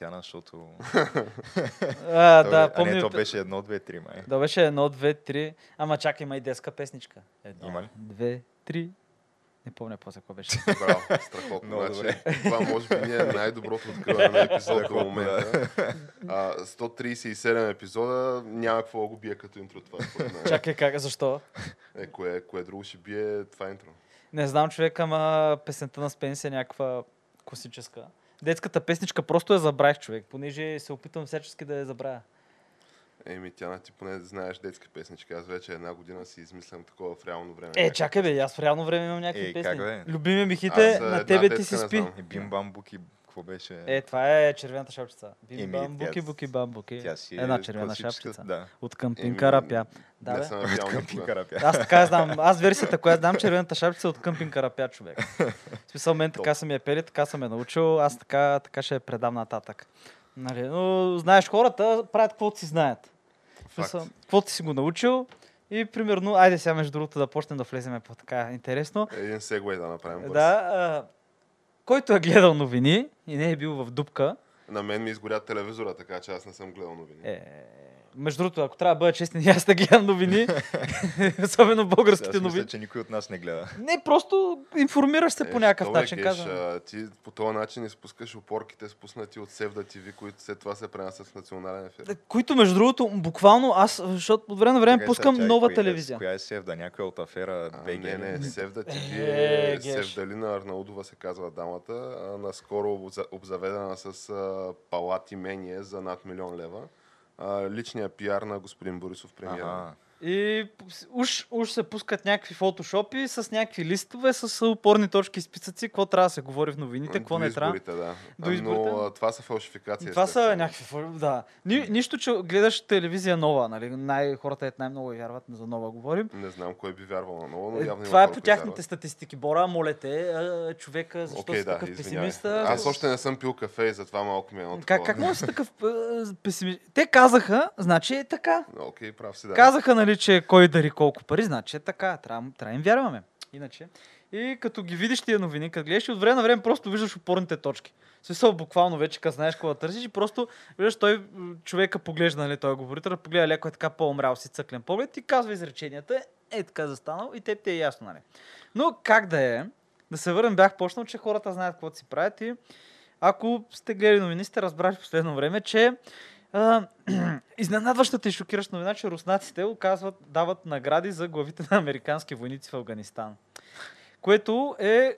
Тяна, защото... А, То да, а помня. не, то беше едно, две, три, май. Да, беше едно, две, три. Ама чакай, има и детска песничка. Едно, Има ли? две, три. Не помня после какво беше. Браво, страхотно. Много значи, това може би не е най-доброто откриване на епизод до момента. А, 137 епизода няма какво го бие като интро това. Чакай, как, защо? Е, кое, кое друго ще бие това интро? Не знам човек, ама песента на Спенси е някаква класическа. Детската песничка просто я забравих човек, понеже се опитвам всячески да я забравя. Еми, тя ти поне знаеш детски песнички. Аз вече една година си измислям такова в реално време. Е, чакай бе, аз в реално време имам някакви Е, песни. как бе? Любими михите, Аз, а, на тебе ти детска си спи. И бим бам буки, какво беше? Е, това е червената шапчица. Бим Еми, бам, буки, тя- буки, бам, буки. Тя си е Една червена класическа, шапчица. Да. От къмпинг Карапя. Да, не бе. съм пял Къмпинг. Карапя. Аз така знам. Аз версията, която знам, червената шапчица е от къмпинг Карапя, човек. В смисъл, мен така съм я пели, така съм я научил, аз така, така ще я предам нататък. Нали, но знаеш, хората правят каквото си знаят. Каквото си го научил и примерно, айде сега между другото да почнем да влеземе по така интересно. Един сегвей да направим. бърз. Да, а, който е гледал новини и не е бил в дупка, На мен ми изгоря телевизора, така че аз не съм гледал новини. е, между другото, ако трябва да бъда честен, аз да гледам новини, особено българските Аз новини. мисля, че никой от нас не гледа. Не, просто информираш се Е, по някакъв начин, Геш, казвам. а, Ти по този начин изпускаш опорките, спуснати от Севда ТВ, които след това се пренасят в национален ефир. Които, между другото, буквално аз, защото от време на време Чакай пускам сега, нова коя е- телевизия. Коя е Севда? Някоя от афера А, БГ? не, не, Севда ТВ Е, е. Севдалина Арнаудова се казва дамата. а, Наскоро обза- обзаведена с палати мение за над милион лева. А, Личният пиар на господин Борисов премиер. Ага. И уж, уж се пускат някакви фотошопи с някакви листове, с опорни точки и списъци, какво трябва да се говори в новините, какво не трябва. да. До изборите? Но това са фалшификации. Това са някакви... Да. Ни, нищо, че гледаш телевизия нова, нали? Най- хората е най-много вярват, за нова говорим. Не знам кой би вярвал на ново, но Е, явно Това е по тяхните вярват. статистики. Бора, моля те, а, човека, защо Окей, си да, такъв песимист? Аз още не съм пил кафе и затова малко ми е едно Как, такова. как може да си такъв песимист? Те казаха, значи е така. Окей, прав си, да. Казаха, нали, че кой дари колко пари, значи е така. Трябва, трябва им вярваме. Иначе. И като ги видиш тия новини, като гледаш, и от време на време просто виждаш опорните точки. В смисъл, буквално вече, като знаеш какво да търсиш и просто виждаш той човека поглежда, нали, той говорител, погледа леко е така по-умрял си цъклен поглед и казва изреченията, е така застанал и те те е ясно, нали. Но как да е, да се върнем, бях почнал, че хората знаят какво си правят и ако сте гледали новини, сте разбрали в последно време, че а, изненадващата и шокираща новина, че руснаците оказват, дават награди за главите на американски войници в Афганистан. Което е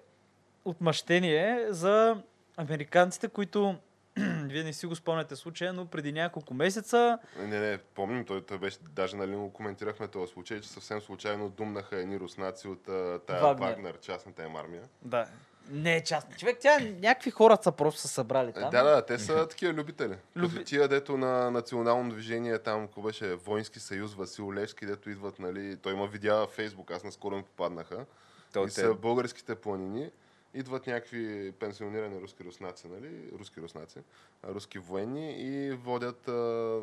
отмъщение за американците, които вие не си го спомняте случая, но преди няколко месеца Не, не, помним, той, той беше, даже нали го коментирахме този случай, че съвсем случайно думнаха едни руснаци от тая Вагнер. Вагнер, частната им армия. да, не е частна. Човек, тя някакви хора са просто са събрали Е, там. Да, да, те са такива любители. Люби- Като тия, дето на национално движение, там, какво беше, Воински съюз, Васил Левски, дето идват, нали, той има видеа във Фейсбук, аз наскоро ми попаднаха. То и те- са българските планини. Идват някакви пенсионирани руски руснаци, нали? Руски руснаци, руски военни и водят а,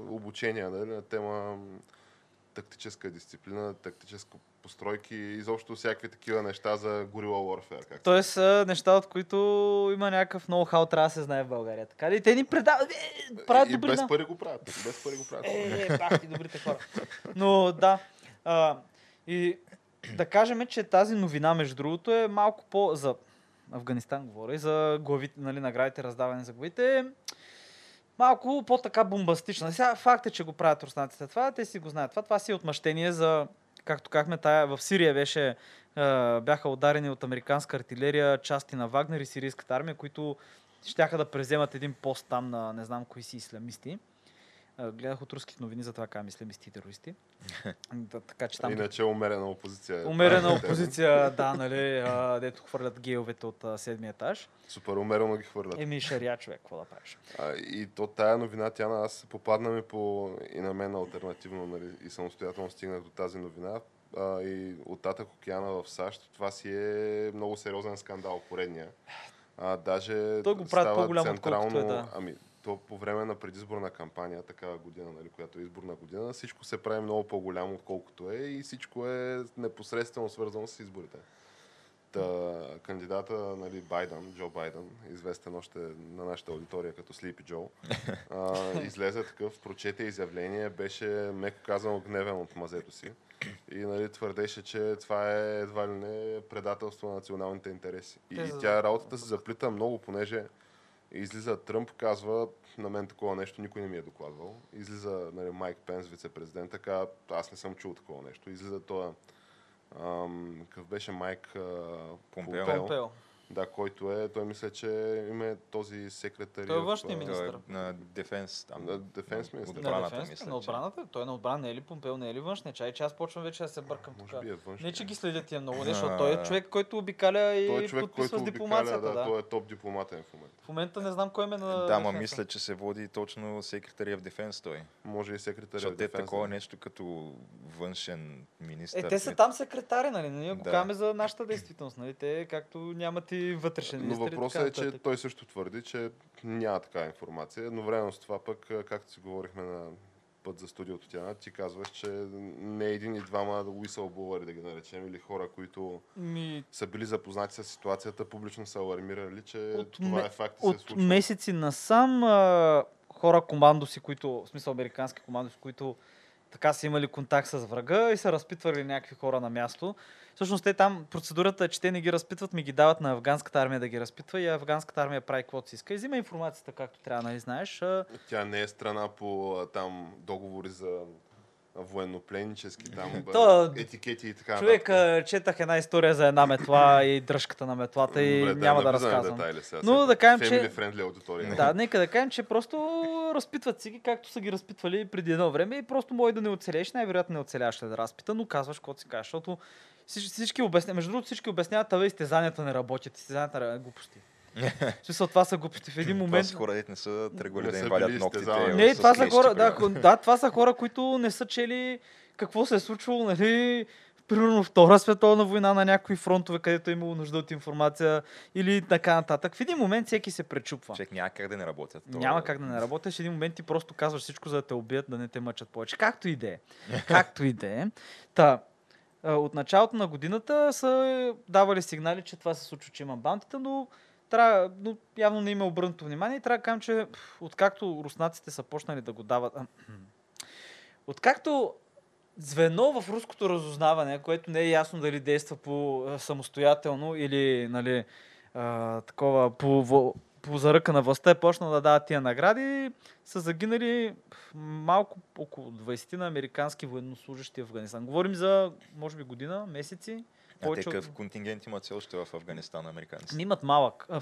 обучения нали, на тема тактическа дисциплина, тактическа постройки и изобщо всякакви такива неща за горила warfare. Как Тоест са неща, от които има някакъв ноу-хау, трябва да се знае в България. Така ли? Те ни предават, е, правят и добри без пари го правят. Без пари го правят. Е, бах ти добрите хора. Но да. А, и да кажем, че тази новина, между другото, е малко по... За Афганистан говоря, и за главите, нали, наградите, раздаване за главите, е малко по-така бомбастична. Сега факт е, че го правят руснаците това, те си го знаят това. Това си е отмъщение за както казахме, тая, в Сирия беше, а, бяха ударени от американска артилерия части на Вагнер и сирийската армия, които щяха да преземат един пост там на не знам кои си исламисти. Гледах от руските новини за това как исламисти и терористи. да, така че там Иначе умерена опозиция. умерена Правите. опозиция, да, нали, а, дето хвърлят гейовете от а, седмия етаж. Супер умерено ги хвърлят. Еми, шария човек, какво да правиш? А, и то тая новина, тя на аз попадна ми по и на мен альтернативно нали, и самостоятелно стигнах до тази новина. А, и оттатък океана в САЩ, това си е много сериозен скандал, поредния. А, даже Той го правят става по-голям, отколкото е, да. Ами, то по време на предизборна кампания, такава година, нали, която е изборна година, всичко се прави много по-голямо, отколкото е и всичко е непосредствено свързано с изборите. Та, кандидата нали, Байден, Джо Байден, известен още на нашата аудитория като Слипи Джо, а, излезе такъв, прочете изявление, беше меко казано гневен от мазето си и нали, твърдеше, че това е едва ли не предателство на националните интереси. И, и тя работата се заплита много, понеже излиза Тръмп, казва, на мен такова нещо никой не ми е докладвал. Излиза нали, Майк Пенс, вице-президент, така, аз не съм чул такова нещо. Излиза това, ам, какъв беше Майк а, Помпео. Помпео. Да, който е, той мисля, че има е този секретар. Той е външният Той министър. е на Дефенс. Там, На Defense министър. На Отбраната, дефенс, мисля, на че. отбраната. Той е на отбрана, не е ли Помпео, не е ли външния чай? Че аз почвам вече да се бъркам тук. Е. Не, че ги следят тия много, защото той е човек, който обикаля и той е човек, подписва който с обикаля, дипломацията. да, Да, той е топ дипломатен в момента. В момента не знам кой ме на Да, ма мисля, че се води точно секретария в Дефенс той. Може и секретар. Защото те такова нещо като външен министър. Е, те са там секретари, нали? Ние го казваме за нашата действителност, нали? Те, както нямат и вътрешен Но министър. и въпросът е, че той също твърди, че няма такава информация. Едновременно с това пък, както си говорихме на път за студиото тя, ти казваш, че не един и двама whistleblower, да ги наречем, или хора, които Ми, са били запознати с ситуацията, публично са алармирали, че От това ме- е факт и се е случва. месеци насам а, хора командоси, които, в смисъл американски командоси, които така са имали контакт с врага и са разпитвали някакви хора на място. Всъщност те там, процедурата е, че те не ги разпитват, ми ги дават на афганската армия да ги разпитва и афганската армия прави каквото си иска. И взима информацията както трябва, нали знаеш. Тя не е страна по там договори за военнопленнически там То- етикети и така Човек, нататък. а, четах една история за една метла и дръжката на метлата и Добре, няма да в разказвам. Детайли сега, Но все да кажем, че- аудитория. Да, нека да кажем, че просто разпитват си ги, както са ги разпитвали преди едно време и просто може да не оцелееш, най-вероятно не оцеляваш след разпита, но казваш какво си кажеш, защото всички, всички обясняват, между другото всички обясняват, абе, изтезанията не работят, изтезанията не глупости. В смисъл, това са глупости. В един Това момент... са хора, не са тръгвали да им валят ногтите. Не, това са хора, да, да, това са хора, които не са чели какво се е случвало, нали, примерно Втора световна война на някои фронтове, където е имало нужда от информация или така нататък. В един момент всеки се пречупва. Човек няма как да не работят. То- Няма как да не работиш. В един момент ти просто казваш всичко, за да те убият, да не те мъчат повече. Както и да е. Както и да е. Та, от началото на годината са давали сигнали, че това се случва, че има бантите, но, трябва, но явно не има обърнато внимание трябва да кажем, че откакто руснаците са почнали да го дават... Откакто звено в руското разузнаване, което не е ясно дали действа по самостоятелно или нали, а, такова по, по заръка на властта е почнал да дава тия награди, са загинали малко около 20 на американски военнослужащи в Афганистан. Говорим за, може би, година, месеци. А те Повече какъв от... контингент имат все още в Афганистан американците? Ми имат малък. а,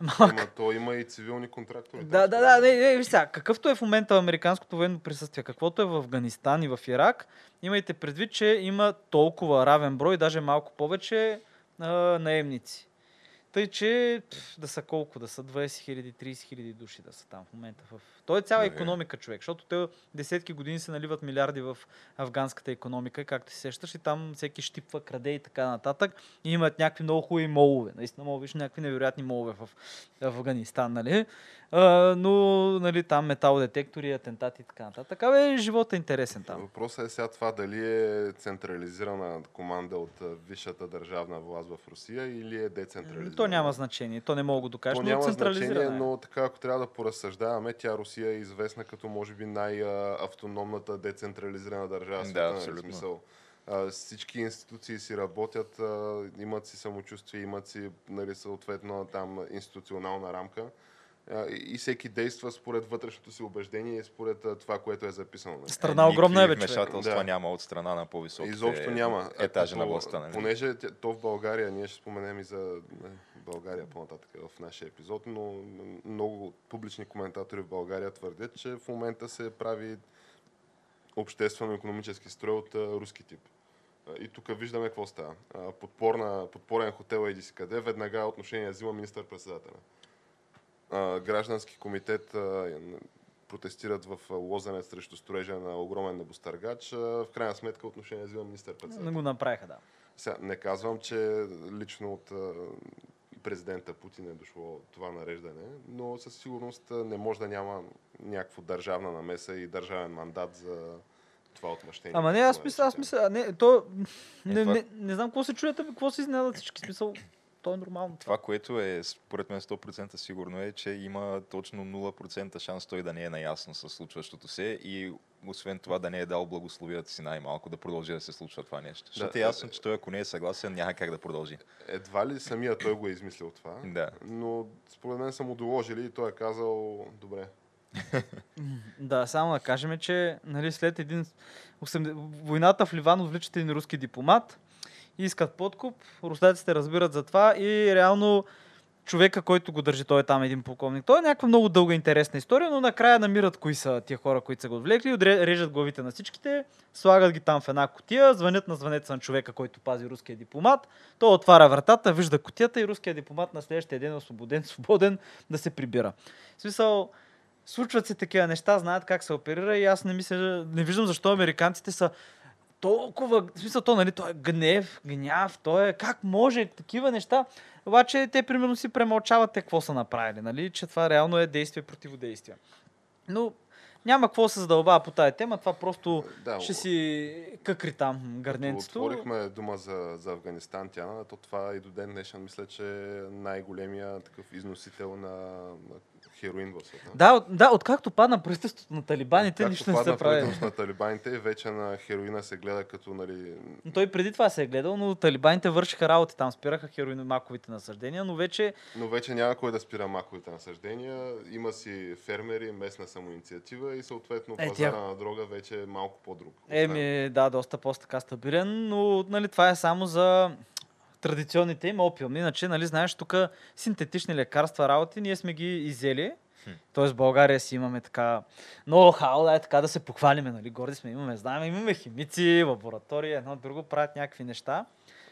малък. Ама то има и цивилни контрактори. Да, да, да, не, не, виж сега, какъвто е в момента американското военно присъствие, каквото е в Афганистан и в Ирак, имайте предвид, че има толкова равен брой, даже малко повече а, наемници. Тъй, че пф, да са колко? Да са 20 хиляди, 30 хиляди души да са там в момента. В... Той е цяла економика, човек, защото те десетки години се наливат милиарди в афганската економика, както си сещаш, и там всеки щипва, краде и така нататък. И имат някакви много хубави молове. Наистина мога виж някакви невероятни молове в Афганистан, нали? А, но, нали, там металодетектори, атентати и така нататък. Абе, животът е интересен там. Въпросът е сега това дали е централизирана команда от висшата държавна власт в Русия или е децентрализирана. То няма значение, то не мога да го докажеш, То но е няма централизирана. значение, е. но така ако трябва да поразсъждаваме, тя Русия е известна като може би най-автономната децентрализирана държава. в Да, света, нали, абсолютно. Смисъл. А, всички институции си работят, а, имат си самочувствие, имат си нали, съответно там институционална рамка. И всеки действа според вътрешното си убеждение и според това, което е записано. нали. Страна огромна е, бе, Никакви човек. вмешателства Да. няма от страна на по-високите Изобщо няма. етажи А на властта. Нали? Понеже то в България, ние ще споменем и за не, България по-нататък в нашия епизод, но много публични коментатори в България твърдят, че в момента се прави обществено-економически строй от руски тип. И тук виждаме какво става. Подпорна, подпорен хотел еди си къде, веднага отношение взима министър-председателя. А, Граждански комитет а, протестират в а, Лозенец срещу строежа на огромен небостъргач. а, В крайна сметка отношение взима министър-председател. Не го направиха, да. Сега, не казвам, че лично от президента Путин е дошло това нареждане, но със сигурност не може да няма някаква държавна намеса и държавен мандат за това отмъщение. Ама не, аз Това мисля, аз мисля, не, то, не, това- не, не, знам какво се чуете, какво се изненадат всички, смисъл, то е нормално. Това, което е според мен 100% сигурно е, че има точно 0% шанс той да не е наясно с случващото се и освен това да не е дал благословията си най-малко да продължи да се случва това нещо. Защото Да, е ясно, е, че той ако не е съгласен, няма как да продължи. Едва ли самия той го е измислил това, Да. но според мен са му доложили и той е казал, добре, Да, само да кажем, че нали, след един... 80... Войната в Ливан отвличат един руски дипломат, искат подкуп, руснаците разбират за това и реално човека, който го държи, той е там един полковник. Той е някаква много дълга интересна история, но накрая намират кои са тия хора, които са го отвлекли, режат главите на всичките, слагат ги там в една котия, звънят на звънеца на човека, който пази руския дипломат. Той отваря вратата, вижда котията и руският дипломат на следващия ден е освободен, свободен да се прибира. В смисъл, случват се такива неща, знаят как се оперира и аз не мисля, не виждам защо американците са толкова, в смисъл то, нали, то е гнев, гняв, то е как може такива неща. Обаче те примерно си премълчават те какво са направили, нали, че това реално е действие противодействие. Но няма какво се задълбава по тази тема, това просто да, ще си къкри там гърненцето. Отворихме дума за, за Афганистан, Тяна, то това и до ден днешен мисля, че най-големия такъв износител на хероин в света. Да, от, да, откакто падна правителството на талибаните, Както нищо не се прави. правителството на талибаните, вече на хероина се гледа като, нали, Но Той преди това се е гледал, но талибаните вършиха работи там, спираха хероиномаковите насъждения, но вече но вече няма кой да спира маковите насъждения. Има си фермери, местна самоинициатива и съответно Е, пазара тя- на дрога вече е малко по-друг. Еми, да, доста по-така стабилен, но нали, това е само за традиционните им опиуми. Иначе, нали, знаеш, тук синтетични лекарства, работи, ние сме ги изели. Тоест в България си имаме така ноу-хау, да, е така да се похвалиме, нали, горди сме, имаме, знаем, имаме химици, лаборатории, едно друго, правят някакви неща.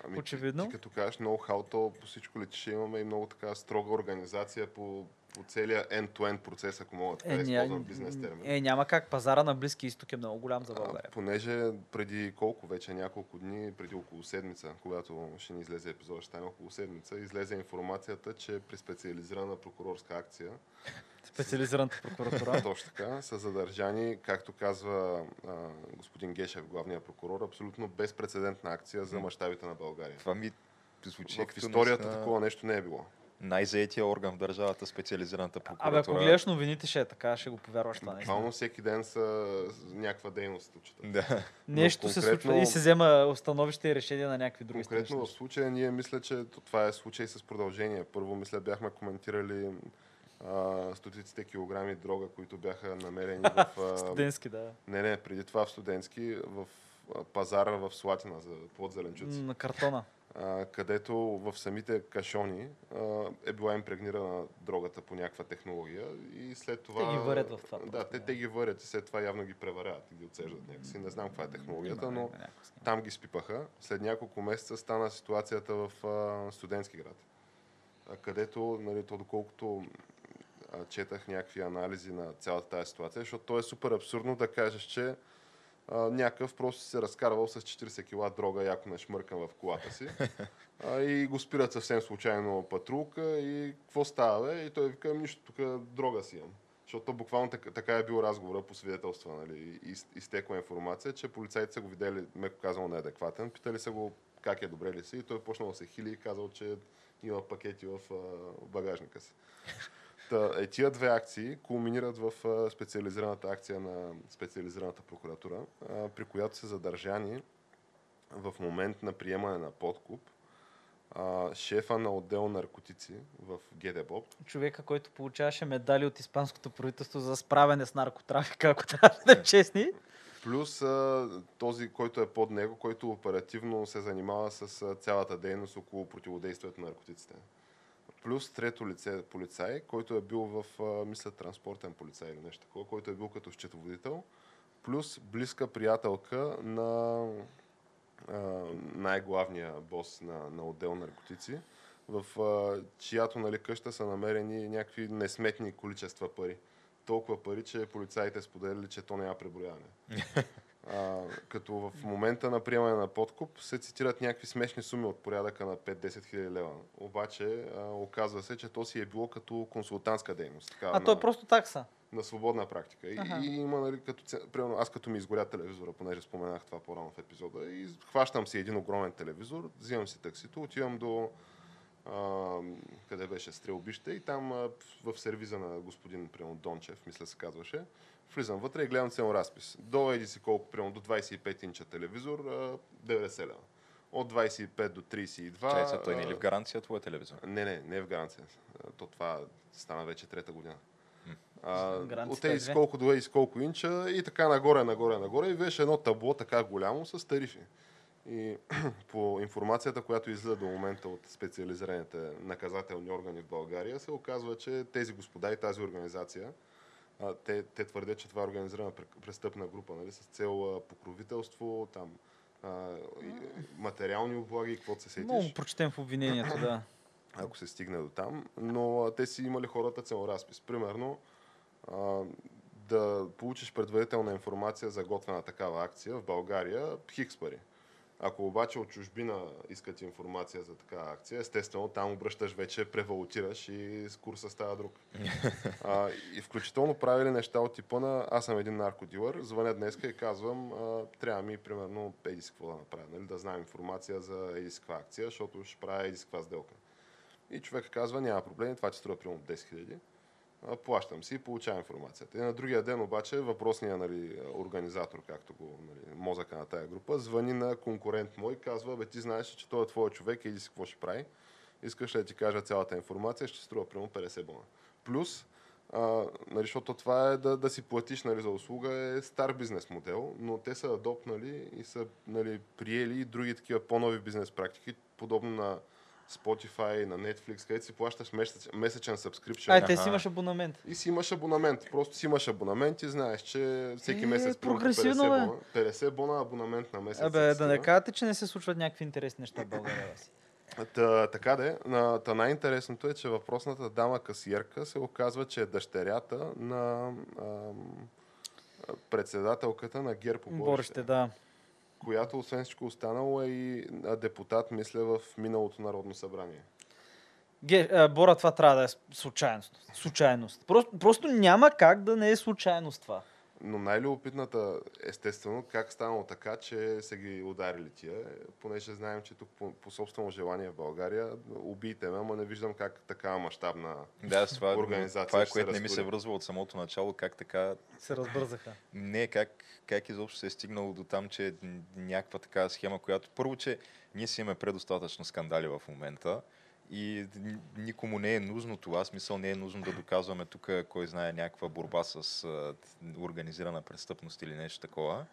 Ами, очевидно. Ти, ти като кажеш ноу-хау, то по всичко личи, имаме и много така строга организация по, по целия end-to-end процес, ако мога така да ня- използвам бизнес термин. е, няма как, пазара на Близки изток е много голям за А, България. понеже преди колко вече, няколко дни, преди около седмица, когато ще ни излезе епизод, ще стане около седмица, излезе информацията, че при специализирана прокурорска акция, Специализираната прокуратура. точно така, са задържани, както казва а, господин Гешев, главния прокурор, абсолютно безпредседентна акция за мащабите на България. Това ми звучи В историята такова нещо не е било. Най-заетия орган в държавата, специализираната прокуратура. Абе, ако гледаш новините, ще е така, ще го повярваш това нещо. Буквално всеки ден са някаква дейност отчитат. Да. Нещо Но се конкретно- случва и се взема установище и решение на някакви други Конкретно в страшни случая ние мисля, че това е случай с продължение. Първо мисля бяхме коментирали а, стотиците килограми дрога, които бяха намерени в... А, Студентски, да. не, не, преди това в студентски, в пазара в Слатина за плод зеленчуци, На картона. Където в самите кашони е била импрегнирана дрогата по някаква технология и след това... ги варят в това Да, просто, те, да. те ги варят и след това явно ги преваряват и ги отсеждат някакси. Не знам каква е технологията, но там ги спипаха. След няколко месеца стана ситуацията в студентски град, където, нали, то доколкото четах някакви анализи на цялата тази ситуация, защото то е супер абсурдно да кажеш, че а, някакъв просто се разкарвал с 40 кила дрога, яко нашмъркан в колата си. А, и го спират съвсем случайно патрулка и какво става, бе? И той вика, «Ами нищо, тук дрога си имам. Защото то буквално така, така е бил разговора по свидетелства. Нали? И, изтекла информация, че полицайите са го видели, меко казано, неадекватен. Питали са го как е, добре ли си. И той е почнал да се хили и казал, че има пакети в а, багажника си. Та, е, тия две акции кулминират в специализираната акция на специализираната прокуратура, при която са задържани в момент на приемане на подкуп а, шефа на отдел наркотици в ГДБОП. Човека, който получаваше медали от испанското правителство за справяне с наркотрафика, ако трябва да е честни. Плюс а, този, който е под него, който оперативно се занимава с а, цялата дейност около противодействието на наркотиците. Плюс трето лице полицай, който е бил в, мисля, транспортен полицай или нещо такова, който е бил като счетоводител. Плюс близка приятелка на а, най-главния бос на, на отдел наркотици, в а, чиято нали, къща са намерени някакви несметни количества пари. Толкова пари, че полицаите споделили, че то няма преброяване. А, като в момента на приемане на подкуп се цитират някакви смешни суми от порядъка на 5-10 хиляди лева. Обаче а, оказва се, че то си е било като консултантска дейност. Така, А то е просто такса. на свободна практика. И, Аха. и има, нали, като, примерно, аз като ми изгоря телевизора, понеже споменах това по-рано в епизода, и хващам си един огромен телевизор, взимам си таксито, отивам до а, къде беше стрелбище и там а, в сервиза на господин примерно, Дончев, мисля се казваше, влизам вътре и гледам цел разпис. До еди си колко, примерно до 25 инча телевизор, а, 90 лева. От 25 до 32. Чай, той не е ли в гаранция твоя телевизор? не, не, не е в гаранция. То това стана вече трета година. А, от е тези две. с колко до еди колко инча и така нагоре, нагоре, нагоре и беше едно табло така голямо с тарифи. И по информацията, която излиза до момента от специализираните наказателни органи в България, се оказва, че тези господа и тази организация, а, те, те твърдят, че това е организирана пре- престъпна група, нали, с цел а, покровителство, там, а, и, материални облаги, каквото се сетиш Много прочетем в обвинението, да. ако се стигне до там, но а, те си имали хората цел разпис. Примерно, а, да получиш предварителна информация за готвена такава акция в България, хикс пари. Ако обаче от чужбина искат информация за такава акция, естествено там обръщаш вече, превалутираш и с курса става друг. а, и включително правили неща от типа на аз съм един наркодилър, звъня днеска и казвам, а, трябва ми примерно еди какво да направя, нали? да знам информация за еди акция, защото ще правя еди сделка. И човек казва, няма проблем, това ти струва примерно 10 000. Плащам си и получавам информацията. И на другия ден обаче въпросният нали, организатор, както го нали, мозъка на тая група, звъни на конкурент мой и казва, бе ти знаеш, че той е твой човек иди си какво ще прави. Искаш ли да ти кажа цялата информация, ще струва примерно 50 бона. Плюс, а, нали, защото това е да, да си платиш нали, за услуга е стар бизнес модел, но те са адопнали и са нали, приели и други такива по-нови бизнес практики, подобно на Spotify, на Netflix, където си плащаш месеч, месечен subscription. Ай, те си имаш абонамент. И си имаш абонамент. Просто си имаш абонамент и знаеш, че всеки Е, месец примерно прогресивно, 50 бе. бона, 50 бона абонамент на месец. Абе, да не кажете, че не се случват някакви интересни неща в България. Та, така де, на, та най-интересното е, че въпросната дама касиерка се оказва, че е дъщерята на ам, председателката на ГЕРБ по Борище, Борище, да. Която освен всичко останало е и депутат, мисля, в миналото Народно събрание. Ге, Бора, това трябва да е случайност. Случайност. Просто, просто няма как да не е случайност това. Но най-любопитната, естествено, как станало така, че са ги ударили тия, понеже знаем, че тук по, по собствено желание в България убийте ме, ама не виждам как такава мащабна Да, това, Организация това е което не ми се връзва от самото начало, как така Се разбързаха. Не, как, как изобщо се е стигнало до там, че е някаква такава схема, която първо, че ние си имаме предостатъчно скандали в момента и никому не е нужно това. Смисъл не е нужно да доказваме тук, кой знае, някаква борба с организирана престъпност или нещо такова.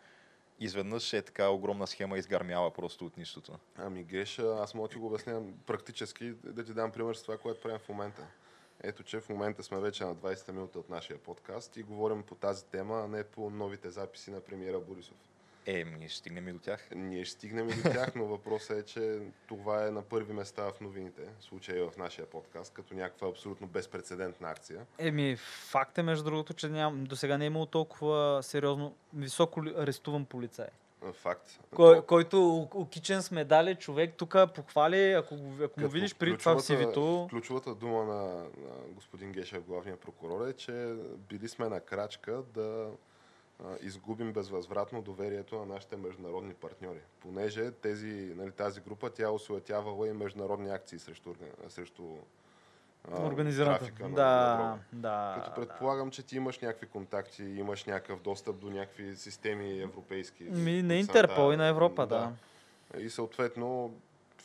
Изведнъж е така огромна схема изгармява просто от нищото. Ами Геша, аз мога да ти го обясня практически, да ти дам пример с това, което правим в момента. Ето, че в момента сме вече на 20-та минута от нашия подкаст и говорим по тази тема, а не по новите записи на премиера Борисов. Е, ние ще стигнем и до тях. Ние ще стигнем и до тях, но въпросът е, че това е на първи места в новините, в случая в нашия подкаст, като някаква абсолютно безпредседентна акция. Еми, факт е, между другото, че ням, до сега не е имало толкова сериозно високо арестуван полицай. Факт. Кой, То- който окичен с медали, човек тук похвали, ако, го- ако му Като видиш при това в CV-то, Ключовата дума на, на господин Гешев, главния прокурор, е, че били сме на крачка да изгубим безвъзвратно доверието на нашите международни партньори. Понеже тези, нали, тази група, тя осуетявала и международни акции срещу, срещу организираната. трафика на, Да, да. Като да. предполагам, че ти имаш някакви контакти, имаш някакъв достъп до някакви системи европейски. Ми, на Интерпол и на Европа, да. И съответно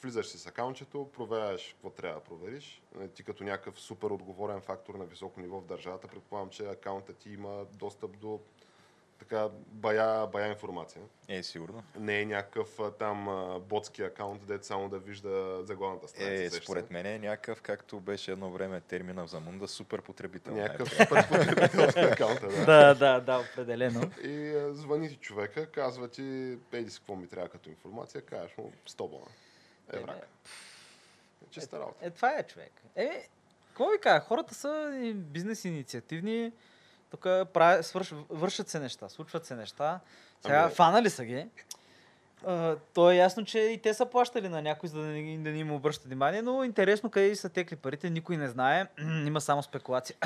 влизаш си с акаунчето, проверяш какво трябва да провериш. Е, Ти като някакъв супер отговорен фактор на високо ниво в държавата, предполагам, че акаунтът ти има достъп до така бая, бая информация. Е, сигурно. Не е някакъв там ботски акаунт, дето само да вижда заглавната страница. Е, според мен е някакъв, както беше едно време термина в Замунда, супер потребител. Някакъв Най-добре. супер потребителски акаунт, да. Да, да, да, определено. И звъни ти човека, казва ти, еди си какво ми трябва като информация, кажеш му 100 бона. Е, враг. Чиста работа. Е, това е човек. Е, какво ви кажа, хората са бизнес инициативни, тук прави, свърш, вършат се неща, случват се неща. Сега Ами- фанали са ги. А, то е ясно, че и те са плащали на някой, за да не, да не им обръща внимание, но интересно къде са текли парите, никой не знае, има само спекулации.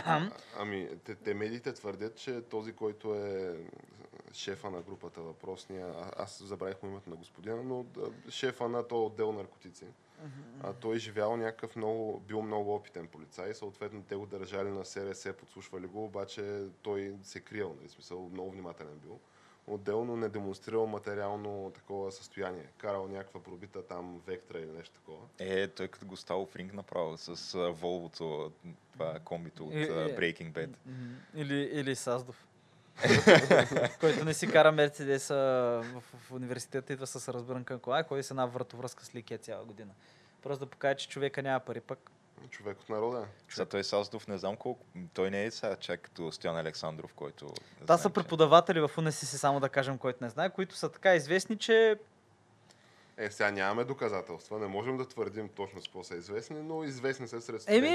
Ами, те, те медиите твърдят, че този, който е шефа на групата въпросния, а- аз забравих името на господина, но да, шефа на този отдел наркотици. А, той е живял някакъв много, бил много опитен полицай, съответно те го държали на СРС, подслушвали го, обаче той се криел, нали, смисъл много внимателен бил. Отделно не демонстрирал материално такова състояние. Карал някаква пробита там вектра или нещо такова. Е, той като го става в ринг направо с Волвото, това комбито от Е, е. Breaking Bad. Или, или Саздов. който не си кара Мерцедеса в, в университета, идва с разбърнка кола, кой с една вратовръзка с ликия цяла година. Просто да покаже, че човека няма пари пък. Човек от народа. е. За той Саздов не знам колко... Той не е сега чак като Стоян Александров, който... Та знаем, са преподаватели в УНСС, само да кажем, който не знае, които са така известни, че Е, сега нямаме доказателства, не можем да твърдим точно с какво са известни, но известни са сред Еми,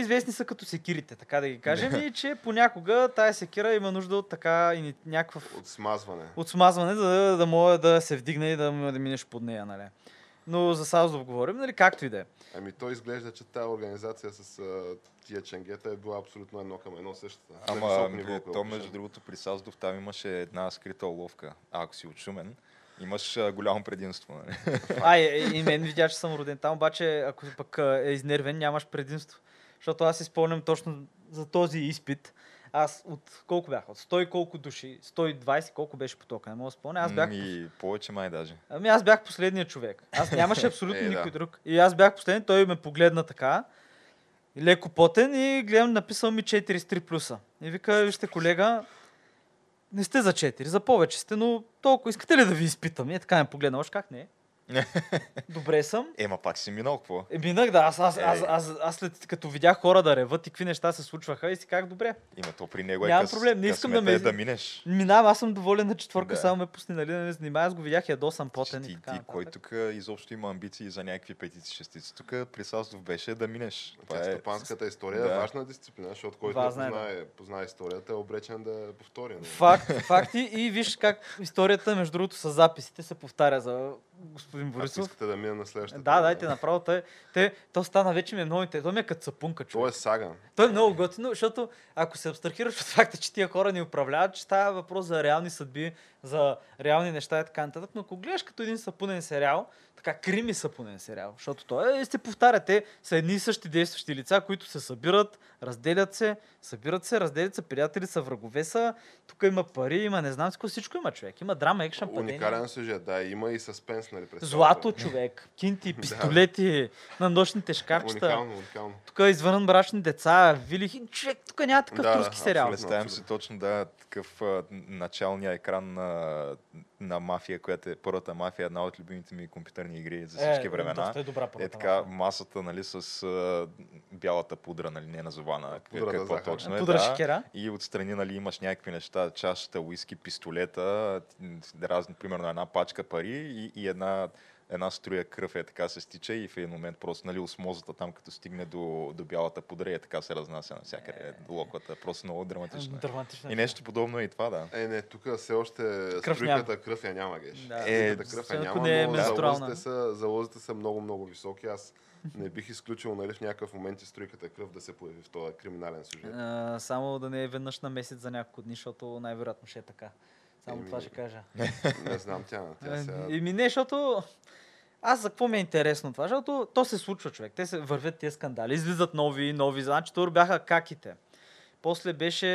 известни са като секирите, така да ги кажем, и че понякога тая секира има нужда от така и някакъв От смазване. от смазване, за да, да може да се вдигне и да, да минеш под нея, нали. Но за Саздов говорим, нали, както и да е. Ами той изглежда, че тази организация с а, тия ченгета е била абсолютно едно към едно същата. Ама, високо ниво, то между другото при Саздов там имаше една скрита уловка. Ако си от Шумен, имаш а, голямо предимство. Нали? А, и, и мен видя, че съм роден там, обаче ако пък е изнервен, нямаш предимство. Защото аз си спомням точно за този изпит. Аз от колко бяха? От 100 и колко души? 120, колко беше потока? Не мога да спомня. Аз бях, И повече май даже. ами аз бях последният човек. Аз нямаше абсолютно Е, да. никой друг. И аз бях последен, той ме погледна така. Леко потен и гледам, написал ми 4 с 3 плюса. И вика, вижте колега, не сте за 4, за повече сте, но толкова искате ли да ви изпитам? И е така ме погледна, още как не. Добре съм. Ема пак си минал, какво? Е, минах, да, аз, аз, аз, Ей. аз, аз след като видях хора да реват и какви неща се случваха и си как добре. Има то при него е къс, проблем, не искам да ме- е да минеш. Минавам, аз съм доволен на четвърка, Да. само ме пусни, нали, да не занимая. Аз го видях ядосан, потен ти, и така. ти, кой тук изобщо има амбиции за някакви петици, шестици? Тук при Саздов беше да минеш. Тя Това е... стопанската история Да. е важна дисциплина, защото който не е, да. познае, познае историята, е обречен да повтори. нали? Факт, факти и виж как историята, между другото, с записите се повтаря за господин Ако Борисов. искате да мина на следващата. Да, дайте направо. Той, те, то стана вече ми е много интересно. Той ми е като сапунка, човек. То е сага. Той е много готино, защото ако се абстрахираш от факта, че тия хора ни управляват, че става въпрос за реални съдби, за реални неща и така нататък. Но ако гледаш като един сапунен сериал, така крими сапунен сериал, защото той е, се повтаря. Те са едни и същи действащи лица, които се събират, разделят се, събират се, разделят се, приятели са, врагове са. Тук има пари, има не знам си всичко има човек. Има драма, екшън, падение. Уникален сюжет, да, има и съспенс, нали? през Злато човек, кинти, пистолети на нощните. Уникално, уникално. Тук извън брачни деца, вили. Човек, тук няма такъв Да, турски сериал. Представям си точно, да, такъв а, началния екран на, на мафия, която е първата мафия, една от любимите ми компютърни игри за всички времена. Доста е добра Е така, масата, нали, с а, бялата пудра, нали, не назована, Пудра да какво захар. точно е. Пудра да. шекера. И отстрани, нали, имаш някакви неща, чашата, уиски, пистолета, разни, примерно една пачка пари и, и една, една струя кръв е така се стича и в един момент просто, нали, осмозата там, като стигне до, до бялата пудра и така се разнася навсякъде локвата. Просто много драматично. е. Драматично. И нещо подобно е и това, да. Е, не, тук все още Кръв струйката кръв я няма, геш. Да. Е, Струйката кръв я няма, не е но залозите са, залозите са много, много високи. Аз не бих изключил, нали, в някакъв момент и струйката кръв да се появи в този криминален сюжет. А, само да не е веднъж на месец за няколко дни, защото най-вероятно ще е така. Само Еми, това ще кажа. Не знам тя, тя сега... Еми не, защото аз за какво ми е интересно това? Защото то се случва, човек. Те се вървят тия скандали, излизат нови, нови. Значи, тур бяха каките. После беше,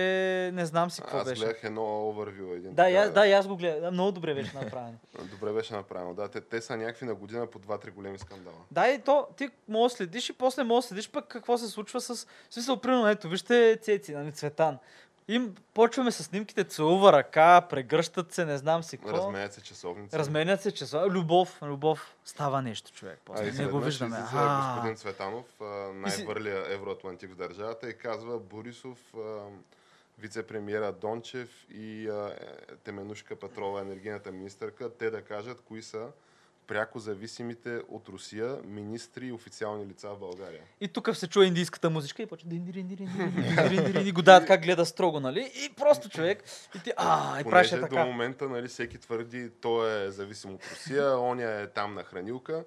не знам си какво Аз беше. гледах едно овервю. Един Да, така- аз, да, аз го гледам. Много добре беше направено. Добре беше направено. Да, те, те са някакви на година по 2-3 големи скандала. Да, и то ти може следиш и после може следиш пък какво се случва с... В смисъл, примерно, ето, вижте Цеци, нали, Цветан. Им почваме с снимките, целува ръка, прегръщат се, не знам си какво. Разменят се часовници. Разменят се часа. Любов, любов. Става нещо, човек. А После. и не го виждаме. излиза А, господин Цветанов, а, най-върлия евроатлантик в държавата и казва Борисов, а, вице-премьера Дончев и а, е, Теменушка Петрова, енергийната министърка, те да кажат кои са пряко зависимите от Русия министри и официални лица в България. И тук се чува индийската музичка и почва и го дават как гледа строго, нали? И просто човек. И ти, а, и правеше Понеже до така. момента нали, всеки твърди, той е зависим от Русия, оня е там на хранилка,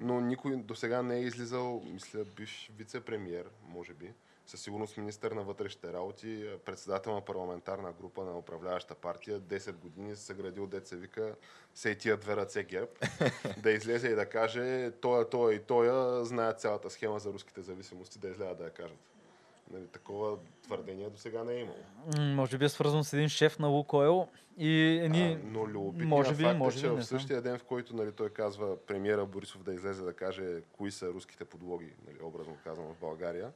но никой до сега не е излизал, мисля, бивш вице-премьер, може би, със сигурност министър на вътрешните работи, председател на парламентарна група на управляваща партия, 10 години се градил деца вика, сей тия две ръце герб, да излезе и да каже, той, той и той знаят цялата схема за руските зависимости, да излязат да я кажат. Нали, такова твърдение до сега не е имало. Може би е свързан с един шеф на Лукойл и едни... А, но любопитният може би, факт може е, че в същия ден, в който нали, той казва премиера Борисов да излезе да каже кои са руските подлоги, нали, образно казано в България,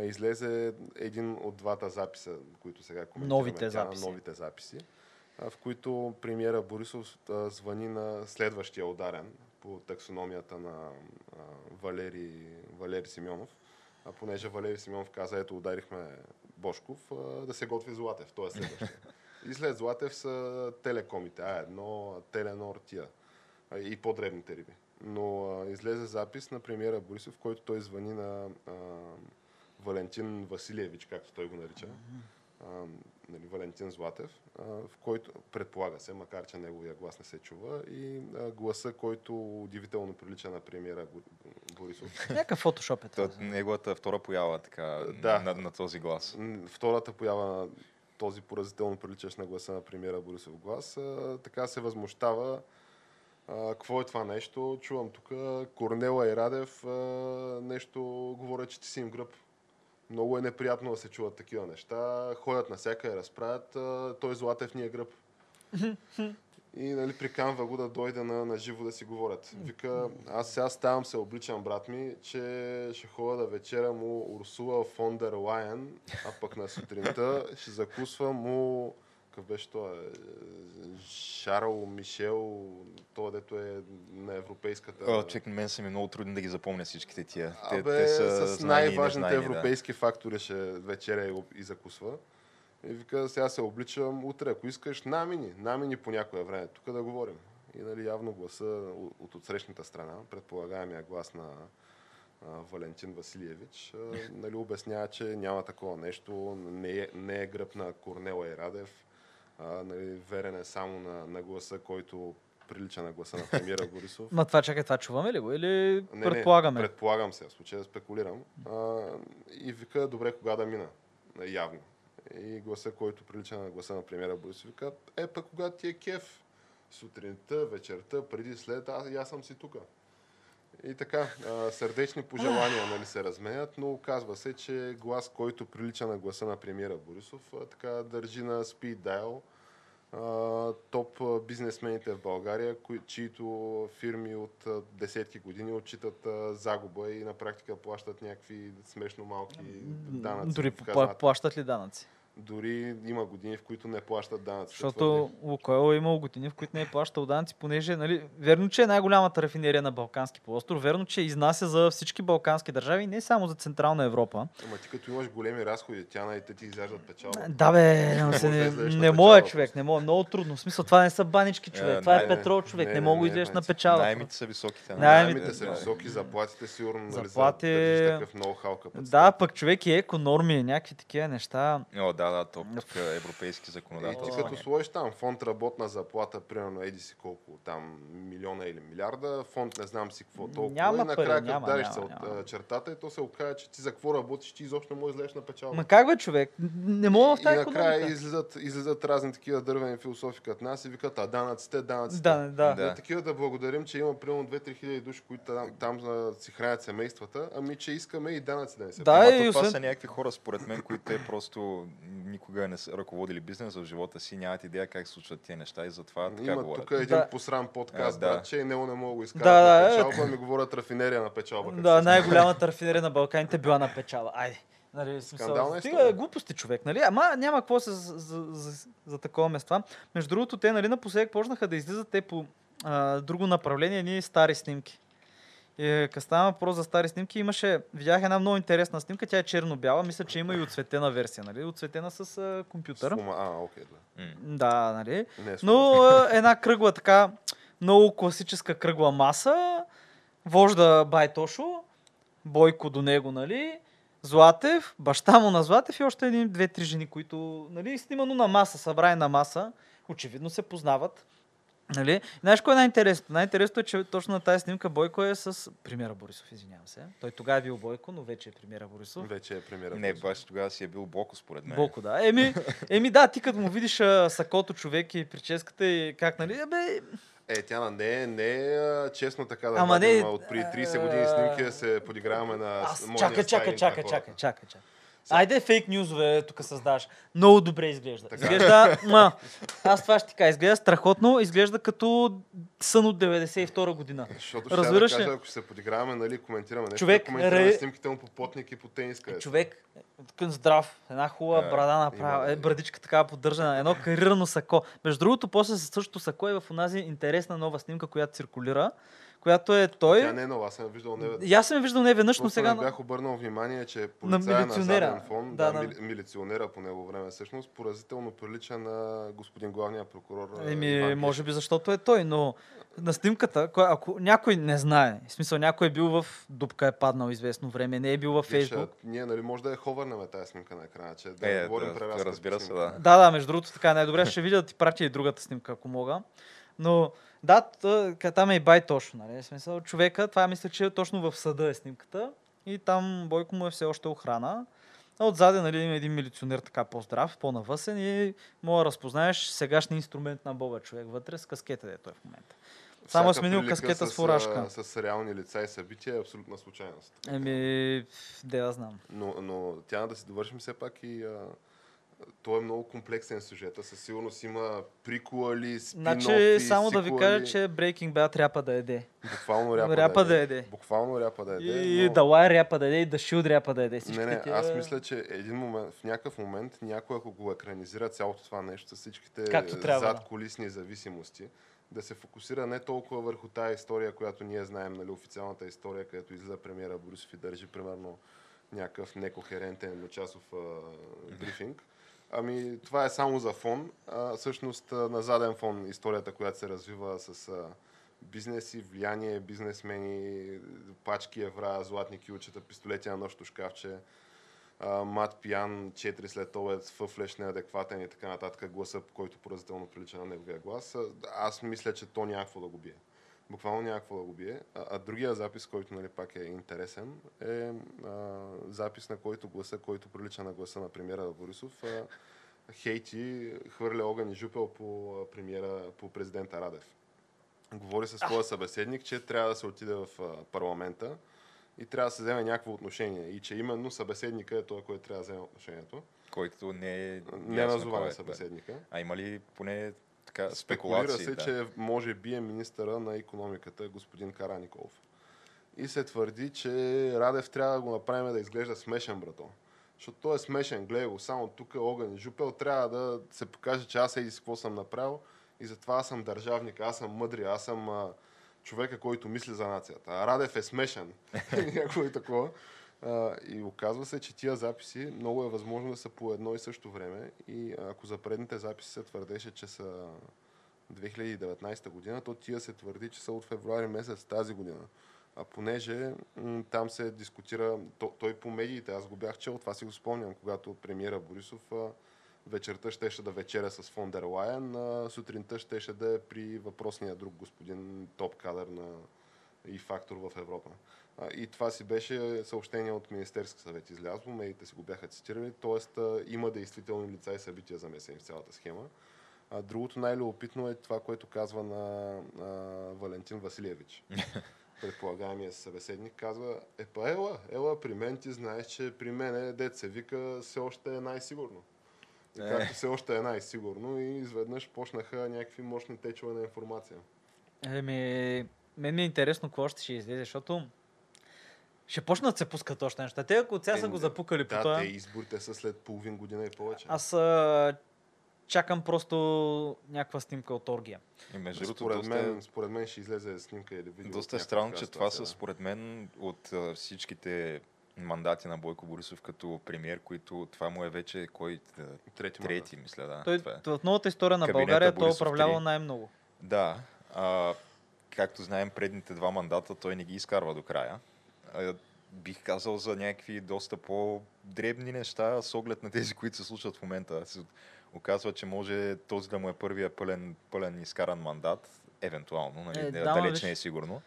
излезе един от двата записа, които сега коментираме. Новите тя, записи. Новите записи, а, в които премиера Борисов а, звъни на следващия ударен по таксономията на а, Валери, Валери Симеонов. А понеже Валери Симеонов каза, ето ударихме Бошков, а, да се готви Златев, той е следващия. И след Златев са телекомите, А1, Теленор, тия а, и по-дребните риби. Но а, излезе запис на премиера Борисов, в който той звъни на а, Валентин Василевич, както той го нарича, а, нали, Валентин Златев, а, в който предполага се, макар че неговия глас не се чува, и а, гласа, който удивително прилича на премиера Бо- Борисов. Някакъв фотошоп е това. Та, неговата втора поява така Да. на, на този глас. Втората поява на този поразително приличащ на гласа на премиера Борисов глас, а, така се възмущава. Какво е това нещо? Чувам тук Корнела и Радев а, нещо говорят, че ти си им гръб. Много е неприятно да се чуват такива неща. Ходят навсякъде, разправят. Той Златев ни е гръб. И нали, приканва го да дойде на, на живо да си говорят. Вика, аз сега ставам се обличам, брат ми, че ще ходя да вечерям у Урсула фон дер Лайен, а пък на сутринта ще закусвам у... Какъв беше той? Е, Шарл Мишел, той дето е на европейската... О, чек, на мен са ми много трудни да ги запомня всичките тия. Те, Абе, те са с най-важните европейски фактори ще вечеря и, закусва. И вика, сега се обличам утре, ако искаш, намини, намини по някое време, тук да говорим. И нали, явно гласа от, от отсрещната страна, предполагаемия глас на Валентин Василиевич, нали, обяснява, че няма такова нещо, не е, не е гръб на Корнела и Радев, а, нали, верен е само на, на гласа, който прилича на гласа на премиера Борисов. Ма това чакай, това чуваме ли го или Не, предполагаме? Не, предполагам се, в случая спекулирам. А, и вика, добре, кога да мина? Явно. И гласа, който прилича на гласа на премиера Борисов, вика, е, пък когато ти е кеф? Сутринта, вечерта, преди, след, аз, аз съм си тука. И така, а, сърдечни пожелания нали, се разменят, но оказва се, че глас, който прилича на гласа на премиера Борисов, а, така държи на speed dial а, топ бизнесмените в България, кои, чието фирми от десетки години отчитат загуба и на практика плащат някакви смешно малки данъци. Дори пла- плащат ли данъци? Дори има години, в които не плащат данъци. Защото Лукойл е имал години, в които не е плащал данъци, понеже, нали, верно, че е най-голямата рафинерия на Балкански полуостров, верно, че изнася за всички балкански държави, не само за Централна Европа. Ама ти като имаш големи разходи, тя на те ти изяждат печалба. Да бе, не, се, не, не просто. човек, не мога, много трудно. В смисъл, това не са банички човек, Е, това е петрол човек, не, мога да излезеш на печалба. Наймите са. Найемите- Наймите са високи, заплатите сигурно нали, Заплати- за да. Да, пък човек и еко норми, някакви такива неща. О, да, Да, да, то тук е европейски И законодател. ти като сложиш там фонд работна заплата, примерно еди си колко, там милиона или милиарда, фонд не знам си какво толкова. Няма и накрая пари, като няма, дариш няма, се от няма. чертата и то се окаже, че ти за какво работиш, ти изобщо не можеш да излезеш на печалба. Ма как бе, човек? Не мога в и тази накрая економика. излизат, излизат разни такива дървени философи като нас и викат, а данъците, данъците. Да, да. Да. На такива да благодарим, че има примерно 2-3 хиляди души, които там, там си хранят семействата, ами че искаме и данъци да не се Да, и това са някакви хора, според мен, които те просто никога не са ръководили бизнес в живота си, нямат идея как се случват тези неща и затова така Има говорят. тук един Да. посрам подкаст, А, да. брат, че и него не мога да го изкарат Да, на да, е. печалба, ми говорят рафинерия на печалба. Да, най-голямата рафинерия на Балканите била на печала. Айде. Нали, смисъл, Скандална стига история. глупости човек, нали? Ама няма какво се за, за, за, за такова места. Между другото, те нали, напоследък почнаха да излизат те по а, друго направление, ни стари снимки. И като става въпрос за стари снимки, имаше, видях една много интересна снимка, тя е черно-бяла, мисля, че има и оцветена версия, нали? Оцветена с а, компютър. Фума, а, окей, да. Да, нали? Не е Но а, една кръгла така, много класическа кръгла маса, вожда Байтошо, Бойко до него, нали? Златев, баща му на Златев и още един, две-три жени, които, нали, снимано на маса, събрани на маса, очевидно се познават. Нали? Знаеш кое е най-интересното? Най-интересното е, че точно на тази снимка Бойко е с премиера Борисов, извинявам се. Той тогава е бил Бойко, но вече е премиера Борисов. Вече е премиера. Не, баш тогава си е бил Боко, според мен. Боко, да. Еми, еми да, ти като му видиш а, сакото човек и прическата и как, нали, бе, Е, тя не не честно така да Ама не, от преди 30 а, години снимки да се подиграваме на Аз, с- модния чакай, чакай, стайлинг на Айде фейк нюзове тук създаш. Много добре изглежда. Така. Изглежда, ма, аз това ще ти кажа, изглежда страхотно, изглежда като сън от 92 година. Защото ще Разбираш да кажа, ако ще се подиграваме, нали, коментираме нещо, Човек, да коментираме ре- снимките му по потник и по тениска. е. Човек, такъв здрав, една хубава Да, брада направила, има. е, брадичка така поддържана, едно карирано сако. Между другото, после със същото сако е в онази интересна нова снимка, която циркулира, която е той. Тя не е нова, аз съм виждал не И аз съм виждал не веднъж, но сега... не бях обърнал внимание, че На полицая на, милиционера. заден фон, Да, да, на- мили- милиционера по него време всъщност, поразително прилича на господин главния прокурор. Еми, може би защото е той, но на снимката, кой- ако някой не знае, в смисъл някой е бил в дупка, е паднал известно време, не е бил във Виж, Фейсбук. Ние, нали, може да я ховърнем тази снимка на екрана, че да Е, не говорим да, разбира се, да. Да, да, между другото така е най-добре. Ще видя да ти пратя и другата снимка, ако мога. Но да, там е и бай точно. Нали? Смисъл, човека, това мисля, че е точно в съда е снимката. И там Бойко му е все още охрана. А отзаде нали, има един милиционер така по-здрав, по-навъсен и мога да разпознаеш сегашния инструмент на Бога човек вътре с каскета, дето е в момента. Само е сменил каскета с а, фуражка. С реални лица и събития е абсолютна случайност. Еми, да знам. Но, но тя да си довършим все пак и... А, той е много комплексен сюжет. Със сигурност има прикуали, спин Значи, само да ви кажа, че Breaking Bad ряпа да еде. Буквално ряпа, Ряпа да да яде. яде. Буквално ряпа да яде. И но- Далай ряпа да яде, и Дашил ряпа да яде. Всичките Не, не, тия- аз мисля, че един момент, в някакъв момент някой, ако го екранизира цялото това нещо всичките Както трябва, да. зад колисни зависимости, да се фокусира не толкова върху тази история, която ние знаем, нали, официалната история, където излиза премиера Борисов и държи примерно някакъв некохерентен часов а, брифинг. Ами, това е само за фон. А, всъщност, на заден фон историята, която се развива с а, бизнеси, влияние, бизнесмени, пачки евра, златни килчета, пистолети на нощно шкафче, а, мат пиян, 4 след обед, фъфлеш неадекватен и така нататък, гласа, който поразително прилича на неговия глас. Аз мисля, че то няма какво да го бие. Буквално няма какво да го бие. А, а другия запис, който нали, пак е интересен, е а, запис на който гласа, който прилича на гласа на премиера Борисов. А, Хейти хвърля огън и жупел по премиера, по президента Радев. Говори със своя събеседник, че трябва да се отиде в парламента и трябва да се вземе някакво отношение. И че именно събеседника е той, който трябва да вземе отношението. Който не е Не е, събеседника. Да. А има ли поне така Спекулира спекулации? се, да. че може би е министъра на економиката, господин Кара Николов. И се твърди, че Радев трябва да го направим да изглежда смешен, брато. Защото той е смешен, гледай го, само тук е огън и жупел, трябва да се покаже, че аз еди какво съм направил и затова аз съм държавник, аз съм мъдри, аз съм а, човека, който мисли за нацията. А Радев е смешен. Някой такова. А, и оказва се, че тия записи много е възможно да са по едно и също време. И ако за предните записи се твърдеше, че са 2019 година, то тия се твърди, че са от февруари месец тази година. А понеже м, там се дискутира, то, той по медиите, аз го бях чел, това си го спомням, когато премиера Борисов а, вечерта щеше да вечеря с фон дер Лайен, а сутринта щеше да е при въпросния друг господин топ кадър на и фактор в Европа. И това си беше съобщение от Министерски съвет излязло, медиите си го бяха цитирали, т.е. има действителни лица и събития замесени в цялата схема. А другото най-любопитно е това, което казва на, на Валентин Василевич. Предполагаемия събеседник казва, е па ела, ела при мен ти знаеш, че при мен е дет се вика, все още е най-сигурно. И Е. както все още е най-сигурно и изведнъж почнаха някакви мощни течове на информация. Еми, мен ми е интересно какво ще ще излезе, защото ще почнат да се пускат още неща. Те, ако от сега са го запукали по Да, това, те изборите са след половин година и повече. аз а, чакам просто някаква снимка от оргия. И между другото, според, доста, мен, според мен ще излезе снимка или видео. доста е от странно, че това са според мен от а, всичките мандати на Бойко Борисов като премьер, които това му е вече кой да. Трети, трети, мисля, да. Той това е. в новата история на Кабинета България той е три. най-много. Да. А, както знаем, предните два мандата той не ги изкарва до края. Бих казал за някакви доста по-дребни неща, с оглед на тези, които се случват в момента. Се оказва, че може този да му е първия пълен, пълен изкаран мандат, евентуално, нали? Е, да, далеч не е сигурно.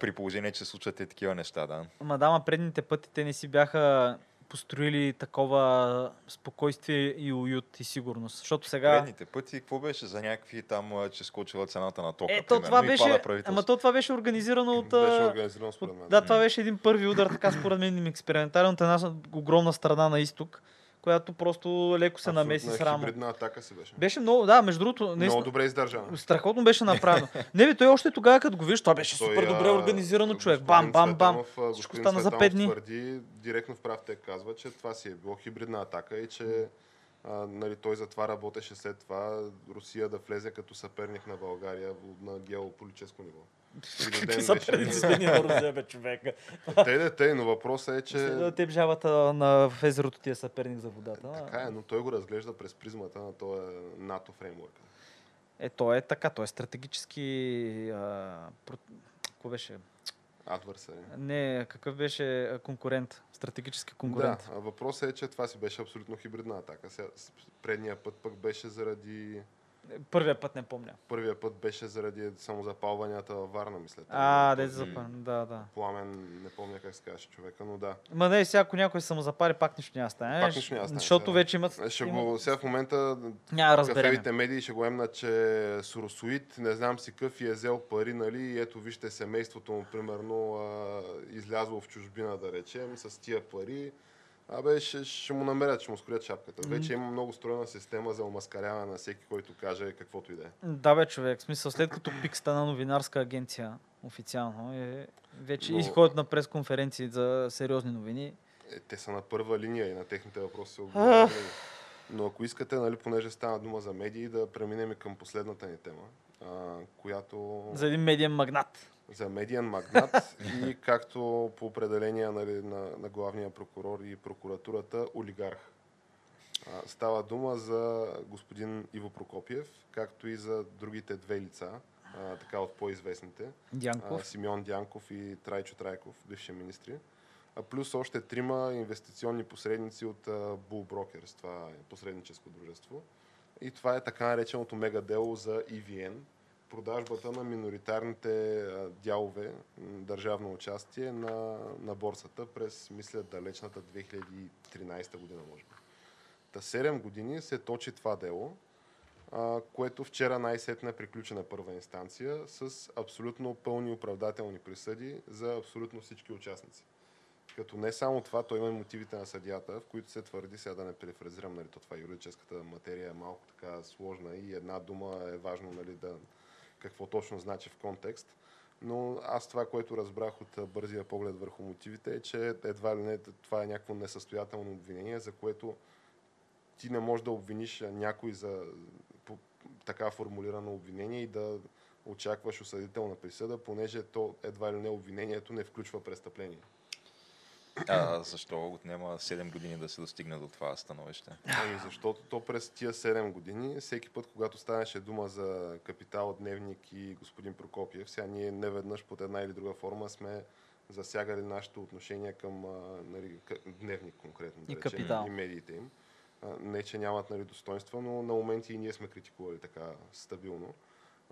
При положение, че случват и такива неща, да. Ма дама, предните пъти те не си бяха построили такова спокойствие и уют и сигурност. Защото сега... Предните пъти, какво беше за някакви там, че скочила цената на тока, Е, то това беше... Ама то това беше организирано от... Беше организирано според мен. Да, това беше един първи удар, така според мен експериментален от една огромна страна на изток, която просто леко се намеси Абсолютна срамно. Хибридна атака си беше. Беше много, да, между другото, Много наистина, добре издържана. страхотно беше направено. Не бе, той още тогава, като го виж, това беше Той, супер добре организирано човек. Бам, бам, бам. Всичко стана за Цветанов 5 дни. твърди, директно в прав те казва, че това си е било хибридна атака и че а, нали, той за това работеше след това Русия да влезе като съперник на България на геополитическо ниво. Какви са днешен- преди следни на бе, човека. Те, де, те, но въпросът е, че... Че... Теб жабата на езерото ти е съперник за водата. Така е, но той го разглежда през призмата на този НАТО фреймворк. Е, то е така, то е стратегически... А, про... Какво беше? Адвърсари. Не, какъв беше конкурент? Стратегически конкурент. Да, въпросът е, че това си беше абсолютно хибридна атака. Сега, предния път пък беше заради... Първия път не помня. Първия път беше заради самозапалванията във Варна, мисля. А, Този де запа. Да, да. Пламен, не помня как се казваше човека, но да. Ма не, сега ако някой се пак нищо няма да стане. Пак нищо няма да стане, Защото сега. вече имат... Ще има- го, сега в момента Няма да кафевите медии ще го емнат, че Суросуит, не знам си къв и е взел пари, нали, и ето вижте семейството му, примерно, а, излязло в чужбина, да речем, с тия пари. Абе, ще, ще му намерят, ще му скроят шапката. Вече има много стройна система за омаскаряване на всеки, който каже каквото и да е. Да, бе, човек. В смисъл, след като ПИК стана новинарска агенция официално, е, вече Но- и ходят на пресконференции за сериозни новини. Е, те са на първа линия и на техните въпроси се отговарят. Но ако искате, нали, понеже стана дума за медии, да преминем и към последната ни тема, а, която За един медиен магнат. За медиен магнат и както по определение нали, на, на главния прокурор и прокуратурата, олигарх. А, става дума за господин Иво Прокопиев, както и за другите две лица, а, така от по-известните. а, Дянков. Симеон Дянков и Трайчо Трайков, бивши министри. А плюс още трима инвестиционни посредници от а, Bull Brokers, това е посредническо дружество. И това е така нареченото мега дело за EVN, продажбата на миноритарните дялове, държавно участие на, на борсата през, мисля, далечната 2013 година, може би. Та 7 години се точи това дело, а, което вчера най-сетне приключи на първа инстанция с абсолютно пълни оправдателни присъди за абсолютно всички участници. Като не само това, той има и мотивите на съдията, в които се твърди, сега да не перефразирам, нали, то това юридическата материя е малко така сложна и една дума е важно нали, да какво точно значи в контекст. Но аз това, което разбрах от бързия поглед върху мотивите е, че едва ли не това е някакво несъстоятелно обвинение, за което ти не можеш да обвиниш някой за така формулирано обвинение и да очакваш осъдителна присъда, понеже то едва ли не обвинението не включва престъпление. А защо отнема 7 години да се достигне до това становище? Ами защото то през тия 7 години, всеки път, когато станеше дума за капитал, дневник и господин Прокопиев, сега ние не веднъж под една или друга форма сме засягали нашето отношение към нали, дневник конкретно, да И речем, Капитал. и медиите им. Не, че нямат нали, достоинства, но на моменти и ние сме критикували така стабилно.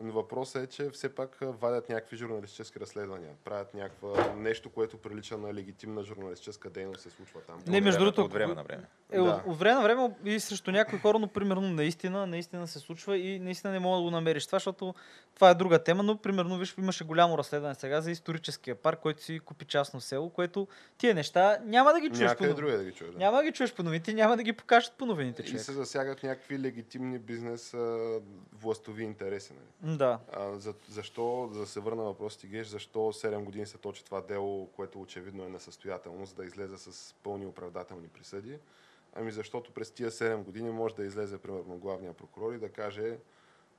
Но въпросът е, че все пак вадят някакви журналистически разследвания. Правят някаква нещо, което прилича на легитимна журналистическа дейност се случва там. Не, между другото, От време на време. Е, Да. от, от време на време и срещу някои хора, но примерно наистина, наистина се случва и наистина не мога да го намериш това, защото това е друга тема, но примерно виж, имаше голямо разследване сега за историческия парк, който си купи частно село, което тия неща няма да ги чуеш по Някъде друга да ги чуеш. Да. Няма да ги чуеш по новините, няма да ги покажат по новините, И човек. се засягат някакви легитимни бизнес властови интереси. Нали? Да. А, за, защо, за да се върна въпрос ти Геш, защо 7 години се точи това дело, което очевидно е несъстоятелно, за да излезе с пълни оправдателни присъди? Ами защото през тия 7 години може да излезе, примерно, главния прокурор и да каже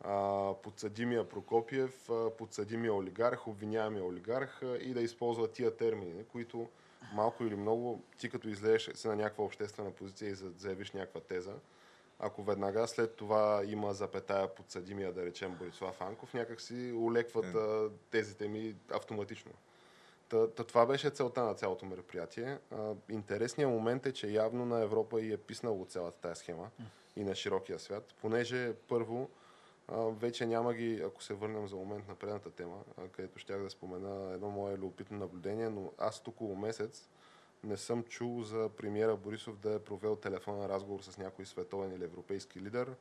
а, подсъдимия Прокопиев, подсъдимия олигарх, обвиняемия олигарх и да използва тия термини, които малко или много, ти като излезеш на някаква обществена позиция и за- заявиш някаква теза, ако веднага след това има запетая подсъдимия, да речем Борислав Анков, някак си улекват а, тезите ми автоматично. Та, та, това беше целта на цялото мероприятие. А, интересният момент е, че явно на Европа и е писнало цялата тази схема и на широкия свят, понеже първо а, вече няма ги, ако се върнем за момент на предната тема, а, където щях да спомена едно мое любопитно наблюдение, но аз тук около месец не съм чул за премиера Борисов да е провел телефонен разговор с някой световен или европейски лидер,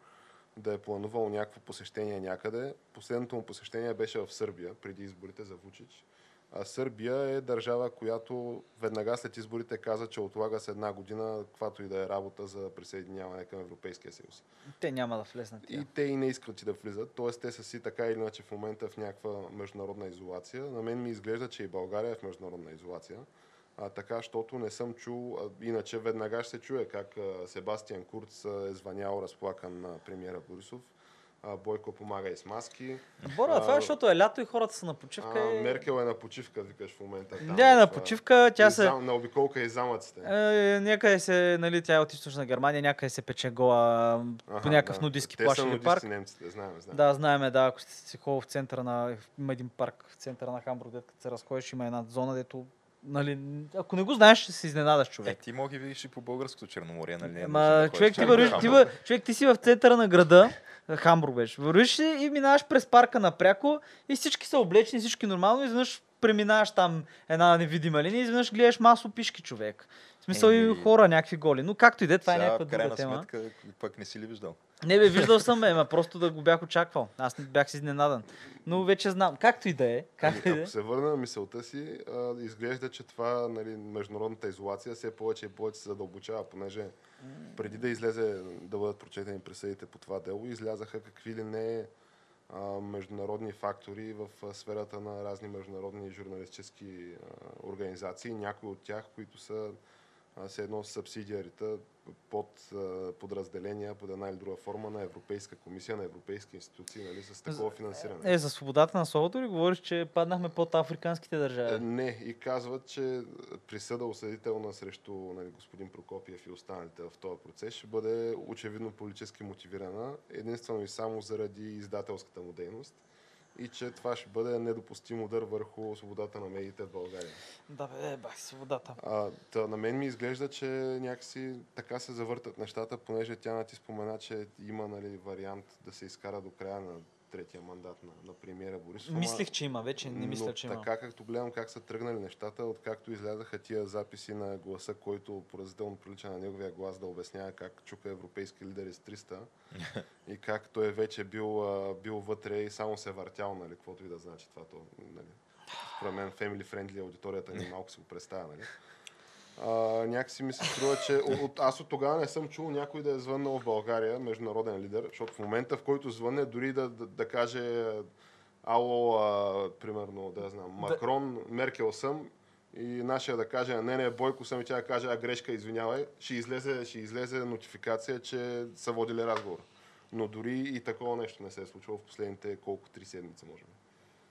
да е планувал някакво посещение някъде. Последното му посещение беше в Сърбия, преди изборите за Вучич. А Сърбия е държава, която веднага след изборите каза, че отлага с една година, каквато и да е работа за присъединяване към Европейския съюз. Те няма да влезнат. И те и не искат и да влизат, т.е. те са си така или иначе в момента в някаква международна изолация. На мен ми изглежда, че и България е в международна изолация. А, така, защото не съм чул, а, иначе веднага ще се чуе как а, Себастиан Курц а, е звънял разплакан на премиера Борисов. А, Бойко помага и с маски. Бора, това е защото е лято и хората са на почивка. А, и- Меркел е на почивка, викаш в момента. Там, Не е на а, почивка, тя се... зам- На обиколка и замъците. Е, някъде се, нали, тя е от източна Германия, някъде се пече гола по Аха, някакъв да. нудистски Те плаш или парк. немците, знаем, знаем. Да, знаеме, да, ако сте си ходил в центъра на... Има един парк в центъра на Хамбург, дето като се разходиш, има една зона, дето... Нали, ако не го знаеш, ще се изненадаш Е, човек. ти мога ги видиш и по българското Черноморие, нали? Е Ма, да човек, ти чак вървиш, ти, вър, човек, ти си в центъра на града, Хамбург беше. Вървиш и минаваш през парка напряко и всички са облечени, всички нормално, и изведнъж преминаваш там една невидима линия изведнъж гледаш масо пишки човек. В смисъл и хора някакви голи. Но както и де, това е Сега, някаква в друга тема. сметка, пък не си ли виждал? Не бе, виждал съм, бе, ма просто да го бях очаквал. Аз не бях си изненадан. Но вече знам. Както и да е. Както и да е. Ако се върна на мисълта си, а, изглежда, че това, нали, международната изолация все повече и повече се задълбочава, понеже преди да излезе да бъдат прочетени присъдите по това дело, излязаха какви ли не а, международни фактори в сферата на разни международни журналистически а, организации, някои от тях, които са все едно субсидиарите под подразделения под една или друга форма на Европейска комисия, на европейски институции, нали, с такова финансиране. Е, за свободата на словото ли говориш, че паднахме под африканските Е, държави? Не, и казват, че присъда осъдителна срещу нали, господин Прокопиев и останалите в този процес ще бъде очевидно политически мотивирана, единствено и само заради издателската му дейност и че това ще бъде недопустим удар върху свободата на медиите в България. Да, бе, бах свободата. А, та, на мен ми изглежда, че някакси така се завъртат нещата, понеже тя ти спомена, че има нали, вариант да се изкара до края на третия мандат на, на премиера Борисов. Мислих, че има, вече не мисля, че има. така както гледам как са тръгнали нещата, откакто излязаха тия записи на гласа, който поразително прилича на неговия глас да обяснява как чука европейски лидери с 300 и как той вече бил, бил вътре и само се е въртял, нали, каквото и да значи това. То, нали. Според мен family friendly аудиторията ни малко си го представя, нали. А, някакси ми се струва, че от, аз от тогава не съм чул някой да е звъннал в България, международен лидер, защото в момента, в който звънне, дори да, да, да каже ало, а, примерно, да знам, Макрон, Меркел съм, и нашия да каже, не, не, Бойко съм и тя да каже, а грешка, извинявай, ще излезе, ще излезе нотификация, че са водили разговор. Но дори и такова нещо не се е случило в последните колко три седмици, може би.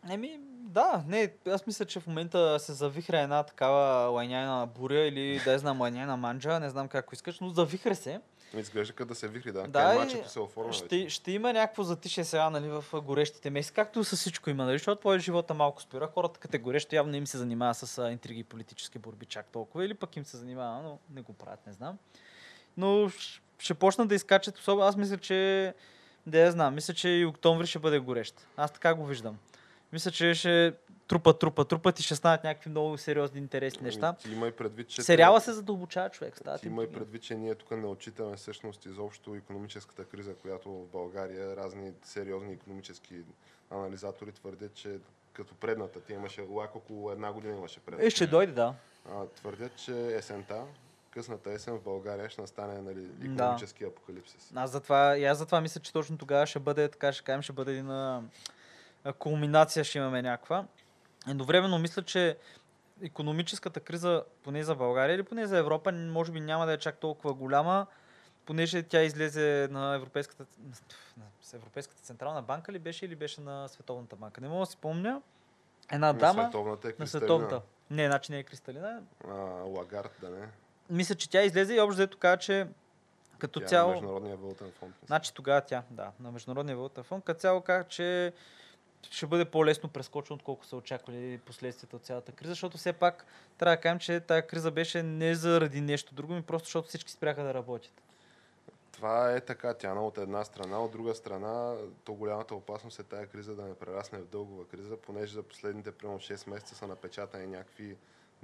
Еми, да, не, аз мисля, че в момента се завихря една такава лайняна буря или да я знам лайняна манджа, не знам как искаш, но завихря се. Изглежда като да се вихри, да. Да, Да, и се оформя вече. Ще, ще има някакво затишие сега нали, в горещите месеци, както с всичко има, нали, защото твоя живота малко спира. Хората като е горещо явно им се занимава с а, интриги и политически борби чак толкова, или пък им се занимава, но не го правят, не знам. Но ще почнат да изкачат. Особено аз мисля, че... Да я знам. Мисля, че и октомври ще бъде горещ. Аз така го виждам. Мисля, че ще трупа, трупа, трупат и ще станат някакви много сериозни, интересни неща. Ами, Ти има и предвид, че... Сериала се задълбочава човек. Става Ти има и предвид, че ние тук не отчитаме всъщност изобщо економическата криза, която в България разни сериозни економически анализатори твърдят, че като предната, ти имаше лак около една година имаше предната. Е, ще дойде, да. А, твърдят, че есента, късната есен в България ще настане нали, економически апокалипсис. Аз затова, и аз затова мисля, че точно тогава ще бъде, така ще кажем, ще бъде един кулминация, ще имаме някаква. Едновременно мисля, че економическата криза, поне за България или поне за Европа, може би няма да е чак толкова голяма, понеже тя излезе на Европейската, на Европейската централна банка ли беше или беше на Световната банка. Не мога да си спомня. Една На дама световната е на. Световната. Не, значи не е Кристалина. А, Лагард, да не. Мисля, че тя излезе и общо дето каза, че като Тя е цяло... Международния валутен фонд. Значи тогава тя, да, на Международния валутен фонд, като цяло каза, че ще бъде по-лесно прескочено, отколкото са очаквали последствията от цялата криза, защото все пак трябва да кажем, че тази криза беше не заради нещо друго, ми просто защото всички спряха да работят. Това е така, Тяна, от една страна. От друга страна, то голямата опасност е тая криза да не прерасне в дългова криза, понеже за последните примерно 6 месеца са напечатани някакви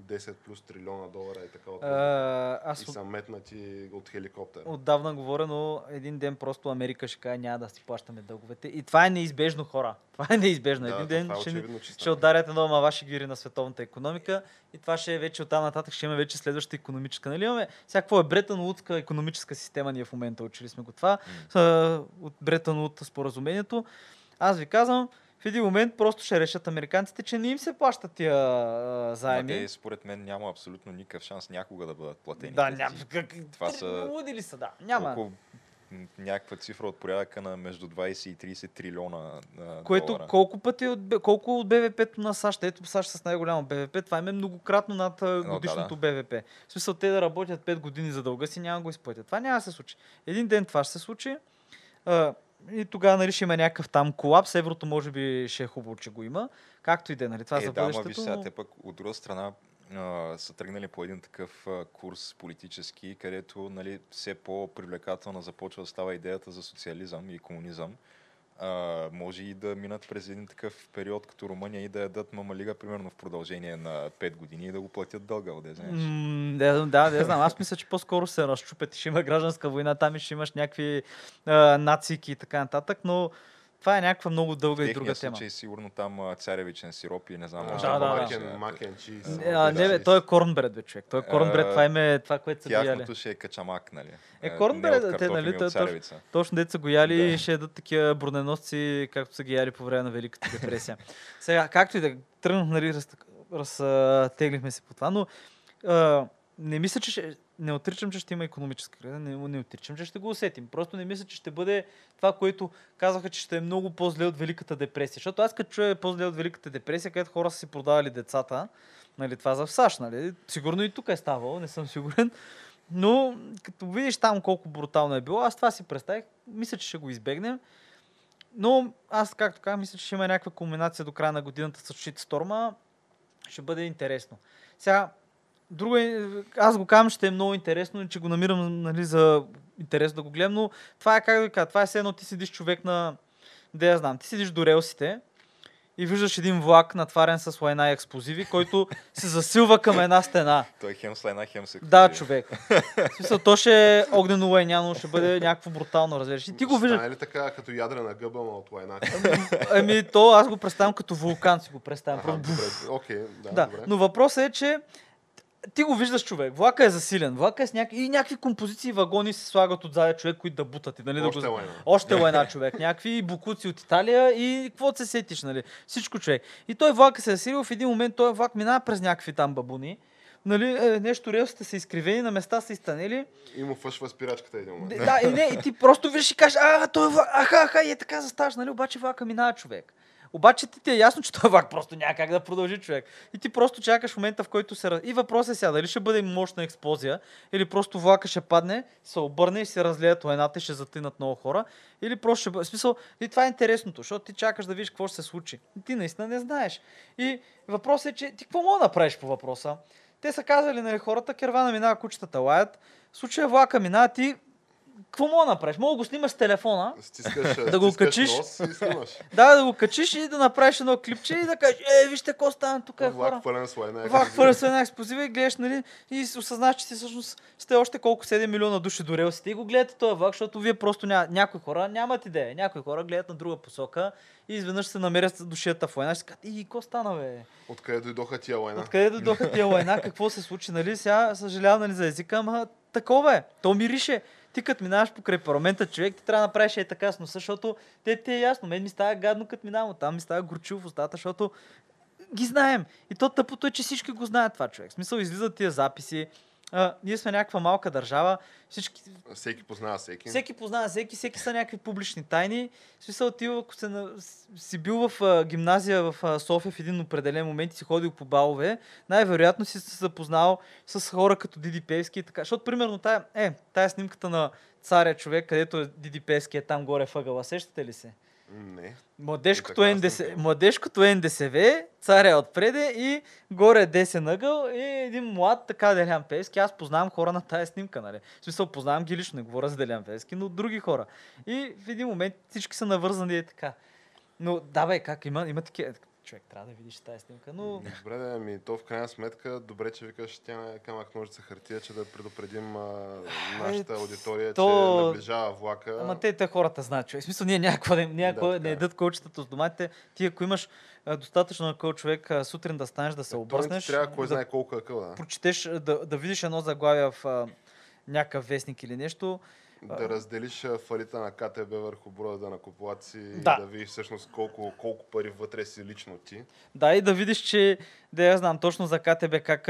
10 плюс трилиона долара и така от А, аз и са метнати от хеликоптер. отдавна говоря, но един ден просто Америка ще каже няма да си плащаме дълговете. И това е неизбежно, хора. Това е неизбежно. Да, един ден е ще, очевидно, че ще ударят едно маваши гири на световната економика и това ще е вече оттам нататък, ще имаме вече следващата економическа. Нали имаме всякакво е Бретън Лудска економическа система, ние в момента учили сме го това, а, от Бретън Луд споразумението. Аз ви казвам, в един момент просто ще решат американците, че не им се плащат тия а, заеми. те, според мен няма абсолютно никакъв шанс някога да бъдат платени. Да, няма. Как, Това са Луди ли са, да. Няма. Около някаква цифра от порядъка на между 20 и 30 трилиона а, Което долара. колко пъти от, колко от БВП-то на САЩ, ето САЩ с най-голямо БВП, това им е многократно над а, да, годишното БВП. В смисъл те да работят 5 години за дълга си, няма да го изплатят. Това няма да се случи. Един ден това ще се случи. А, и тогава нали, ще има някакъв там колапс. Еврото може би ще е хубаво, че го има. Както и да е, нали, това е, за да, бъдещето. виж сега, те пък от друга страна а, са тръгнали по един такъв а, курс политически, където нали, все по-привлекателна започва да става идеята за социализъм и комунизъм. А, може и да минат през един такъв период като Румъния и да ядат мамалига примерно в продължение на 5 години и да го платят дълга, да знаеш. М, Да, да, да, знам. Аз мисля, че по-скоро се разчупят и ще има гражданска война, там и ще имаш някакви а, нацики и така нататък, но това е някаква много дълга и друга тема. случай сигурно там царевичен сироп и не знам Да, да, да. Макен, макен чиз. Не, бе, той е корнбред, бе, човек. Той е корнбред, това е това, което са го яли. Тяхното ще е качамак, нали? Е, корнбред, те, нали. Точно деца го яли и ще ядат такива броненосци, както са ги яли по време на Великата депресия. Сега, както и да тръгнах, нали, раз, разтеглихме се по това, но не мисля, че ще, не отричам, че ще има економическа криза, не, не отричам, че ще го усетим. Просто не мисля, че ще бъде това, което казаха, че ще е много по-зле от Великата депресия. Защото аз като чуя по-зле от Великата депресия, където хора са си продавали децата, нали, това за в САЩ, нали? Сигурно и тук е ставало, не съм сигурен. Но като видиш там колко брутално е било, аз това си представих. Мисля, че ще го избегнем. Но аз, както казах, мисля, че ще има някаква комбинация до края на годината с Shitstorm. Ще бъде интересно. Сега, друго е, аз го казвам, ще е много интересно, че го намирам нали, за интересно да го гледам, но това е, как да кажа, това е все едно ти седиш човек на, да я знам, ти седиш до релсите и виждаш един влак натварен с лайна и експлозиви, който се засилва към една стена. Той е хем с една, хем се Да, човек. В смисъл, то ще е огнено лайняно, ще бъде някакво брутално, разбираш. И ти го виждаш. Стане ли така, като ядрена гъба, ама от лайната? Ами, то аз го представям като вулкан, си го представям. Просто добре, окей, да, Да, добре. но въпросът е, че ти го виждаш човек. Влака е засилен. Влака е с някакви... И някакви композиции вагони се слагат отзаде човек, които да бутат. И, нали, да Още го... лайна. Още лайна човек. Някакви букуци от Италия и какво се сетиш, нали? Всичко човек. И той влака се е засилил. В един момент той влак минава през някакви там бабуни. Нали, е, нещо релсите са изкривени, на места са изтанели. И му фъшва спирачката един момент. Да, и не, и ти просто виж и кажеш, а, той е влак, аха, аха, и е така заставаш, нали, обаче влака минава човек. Обаче ти ти е ясно, че този влак просто няма как да продължи човек. И ти просто чакаш момента, в който се... И въпросът е сега, дали ще бъде мощна експлозия, или просто влака ще падне, се обърне и се разлеят лайната и ще затинат много хора, или просто ще бъде... Смисъл, и това е интересното, защото ти чакаш да видиш какво ще се случи. И ти наистина не знаеш. И въпросът е, че ти какво мога да направиш по въпроса? Те са казали, нали, хората, кервана минава, кучетата лаят, в случая влака минава, ти какво мога да направиш? Мога да го снимаш с телефона, Стискаш, Да го качиш. Нос и снимаш. да, да го качиш и да направиш едно клипче и да кажеш, е, вижте какво стана тук е хора. Влак пълен с първо с една експлозива и гледаш, нали, и осъзнаваш, че си всъщност сте още колко 7 милиона души до релсите и го гледате този влак, защото вие просто ня... някои хора нямат идея. Някои хора гледат на друга посока и изведнъж се намерят душията в лайна и си казват, и какво стана, бе? Откъде дойдоха тия лайна? Откъде дойдоха тия лайна? Какво се случи, нали? Сега съжалявам нали, за езика, ама такова е. То мирише. Ти като минаваш покрай парламента, човек, ти трябва да направиш е така с носа, защото те ти е ясно. Мен ми става гадно, като минавам. Там ми става горчил в устата, защото ги знаем. И то тъпото е, че всички го знаят това човек. В смисъл, излизат тия записи. А, ние сме някаква малка държава. Всички, Всеки познава всеки. всеки познава всеки, всеки са някакви публични тайни. В смисъл, ти ако се, на- си бил в а, гимназия в а, София в един определен момент и си ходил по балове, най-вероятно си се запознал с хора като Диди Певски и така. Защото, примерно, тая, е, тая снимката на царя човек, където е Диди Певски е там горе въгъла, сещате ли се? Не. Младежкото, НДС... Младежкото НДСВ, царя е отпреде и горе десен ъгъл и един млад така Делян Певски. Аз познавам хора на тая снимка, нали? В смисъл, познавам ги лично, не говоря за Делян Певски, но други хора. И в един момент всички са навързани и така. Но да, бе, как има, има такива... Човек, трябва да видиш тази снимка, но... Добре, да, ами то в крайна сметка, добре, че викаш тя е камък ножица хартия, че да предупредим а, нашата аудитория, то- че наближава влака. Ама те, те хората знаят, човек. В смисъл, ние някаква, да, някаква Да, не е. едат кълчетата с доматите. Ти, ако имаш а, достатъчно на човек а, сутрин да станеш, да се обръснеш, трябва кой да знае колко е къл, да. прочетеш, да, да видиш едно заглавие в а, някакъв вестник или нещо. Да разделиш фалита на КТБ върху броя да накоплаци Да. и да видиш всъщност колко, колко пари вътре си лично ти. Да, и да видиш, че, да я знам точно за КТБ, как,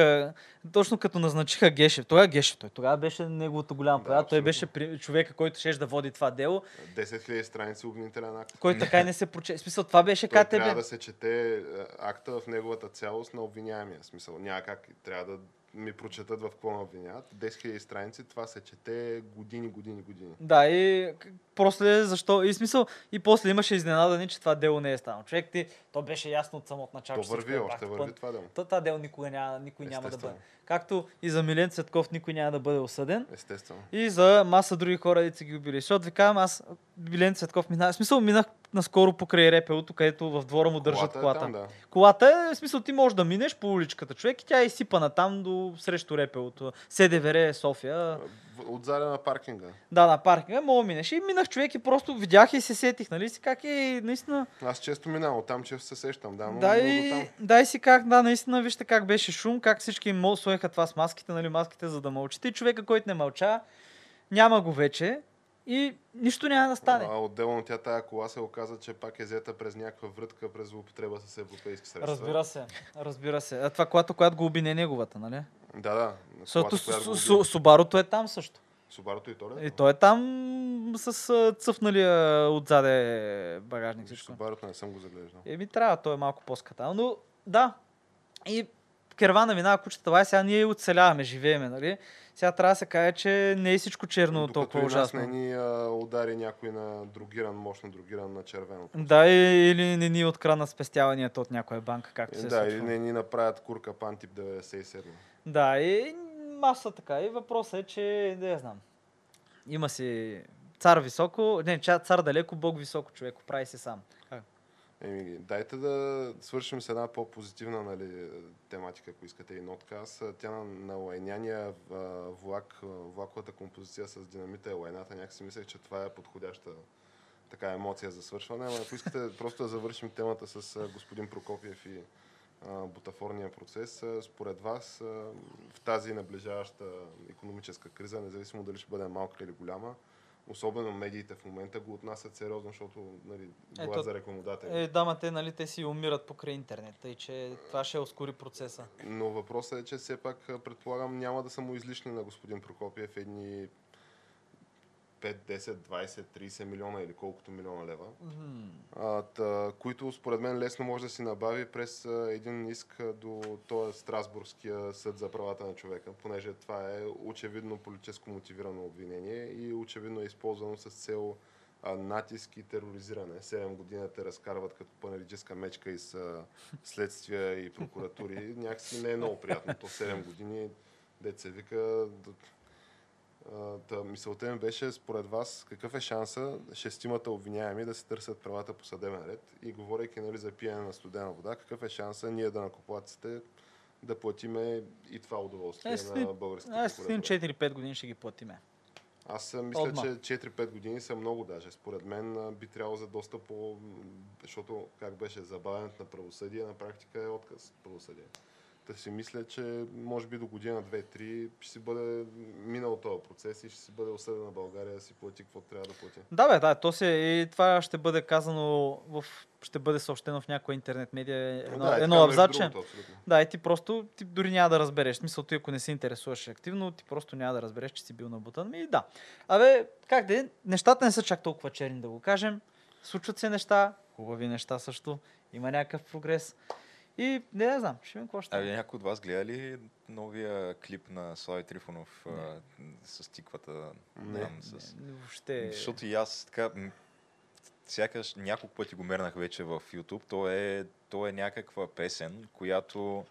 точно като назначиха Гешев. Тогава Гешев, той тогава беше неговото голямо Да, Той беше човека, който ще да води това дело, 10 000 страници обвинителен акт. който така и не се проче. Смисъл, това беше Той КТБ. трябва да се чете акта в неговата цялост на обвиняемия. Смисъл, няма как. Трябва да ми прочетат в какво ме обвиняват. 10 000 страници, това се чете години, години, години. Да, и после защо? И смисъл, и после имаше изненадани, че това дело не е станало. Човек ти, то беше ясно от самото начало. То върви, още върви това дело. То, това дело никога няма, никой няма да бъде. Както и за Милен Цветков никой няма да бъде осъден. Естествено. И за маса други хора, деца ги убили. Защото ви казвам, аз Билен Цветков минах. Смисъл, минах наскоро покрай репелото, където в двора му държат Колата е колата. там, да. Колата е, в смисъл, ти можеш да минеш по уличката, човек, и тя е изсипана там до срещу репелото. СДВР София. От заля на паркинга. Да, на паркинга, мога минеш. И минах човек и просто видях и се сетих, нали си как е наистина. Аз често минавам, оттам често се сещам. Да, но Да, и, там. да, си как, да, наистина, вижте как беше шум, как всички сложиха това с маските, нали, маските, за да мълчите. И човека, който не мълча, няма го вече и нищо няма да стане. А отделно тя тая кола се оказа, че пак е взета през някаква врътка, през употреба с европейски средства. Разбира се, разбира се. А това, когато, когато го уби, не е неговата, нали? Да, да. Защото Колата, която Субарото е там също. Субарото и то ли? И той е там с цъфналия отзаде багажник. Всичко. Субарото не съм го заглеждал. Еми трябва, той е малко по-скатал. Но да, и кервана минава кучета, това е сега ние оцеляваме, живееме, нали? Сега трябва да се каже, че не е всичко черно Докато толкова ужасно. не ни а, удари някой на другиран, мощно другиран на червено. Да, или не ни откраднат спестяванията от някоя банка, както се Да, случва. или не ни направят курка пан тип 97. Да, и маса така. И въпросът е, че, я знам, има си цар високо, не, цар далеко, бог високо, човек, прави се сам. Еми, дайте да свършим с една по-позитивна нали, тематика, ако искате и нотказ. Тя на, на лайняния влак, влаковата композиция с динамита и лайната, някакси мислех, че това е подходяща така емоция за свършване. Ама ако искате просто да завършим темата с господин Прокопиев и а, бутафорния процес, според вас а, в тази наближаваща економическа криза, независимо дали ще бъде малка или голяма, особено медиите в момента го отнасят сериозно, защото нали, глас Ето, за рекламодатели. Е, да, ма те, нали, те си умират покрай интернет, тъй че това ще ускори процеса. Но въпросът е, че все пак предполагам няма да са му излишни на господин Прокопиев едни 5, 10, 20, 30 милиона или колкото милиона лева, Мгм. а, та, които според мен лесно може да си набави през а, един иск до този Страсбургския съд за правата на човека, понеже това е очевидно политическо мотивирано обвинение и очевидно е използвано с цел а, натиск и тероризиране. 7 години те разкарват като панелическа мечка и с следствия и прокуратури. Някакси не е много приятно. То 7 години, деца вика, Та, мисълта ми беше, според вас, какъв е шанса шестимата обвиняеми да се търсят правата по съдебен ред и говорейки нали, за пиене на студена вода, какъв е шанса ние да накоплаците да платиме и това удоволствие след- на българските Аз след прокуратури? 4-5 години ще ги платиме. Аз мисля, Отма. че 4-5 години са много даже. Според мен би трябвало за доста по... Защото, как беше, забавянето на правосъдие на практика е отказ от правосъдие. Та си мисля, че може би до година, 2-3 ще си бъде минал този процес и ще си бъде осъдена България да си плати какво трябва да плати. Да, бе, да, то се, и това ще бъде казано в, ще бъде съобщено в някоя интернет медия, едно, да, е едно абсолютно. Да, и ти просто, ти дори няма да разбереш. Смисъл, ти ако не се интересуваш активно, ти просто няма да разбереш, че си бил набутан. И да. Абе, как да е, нещата не са чак толкова черни, да го кажем. Случват се неща, хубави неща също. Има някакъв прогрес. И не, не знам, ще видим какво ще Абе, някой от вас гледа ли новия клип на Слави Трифонов а, с тиквата? Не. там, с... Не, Въобще... Защото и аз така, сякаш няколко пъти го мернах вече в YouTube. То е, то е някаква песен, която...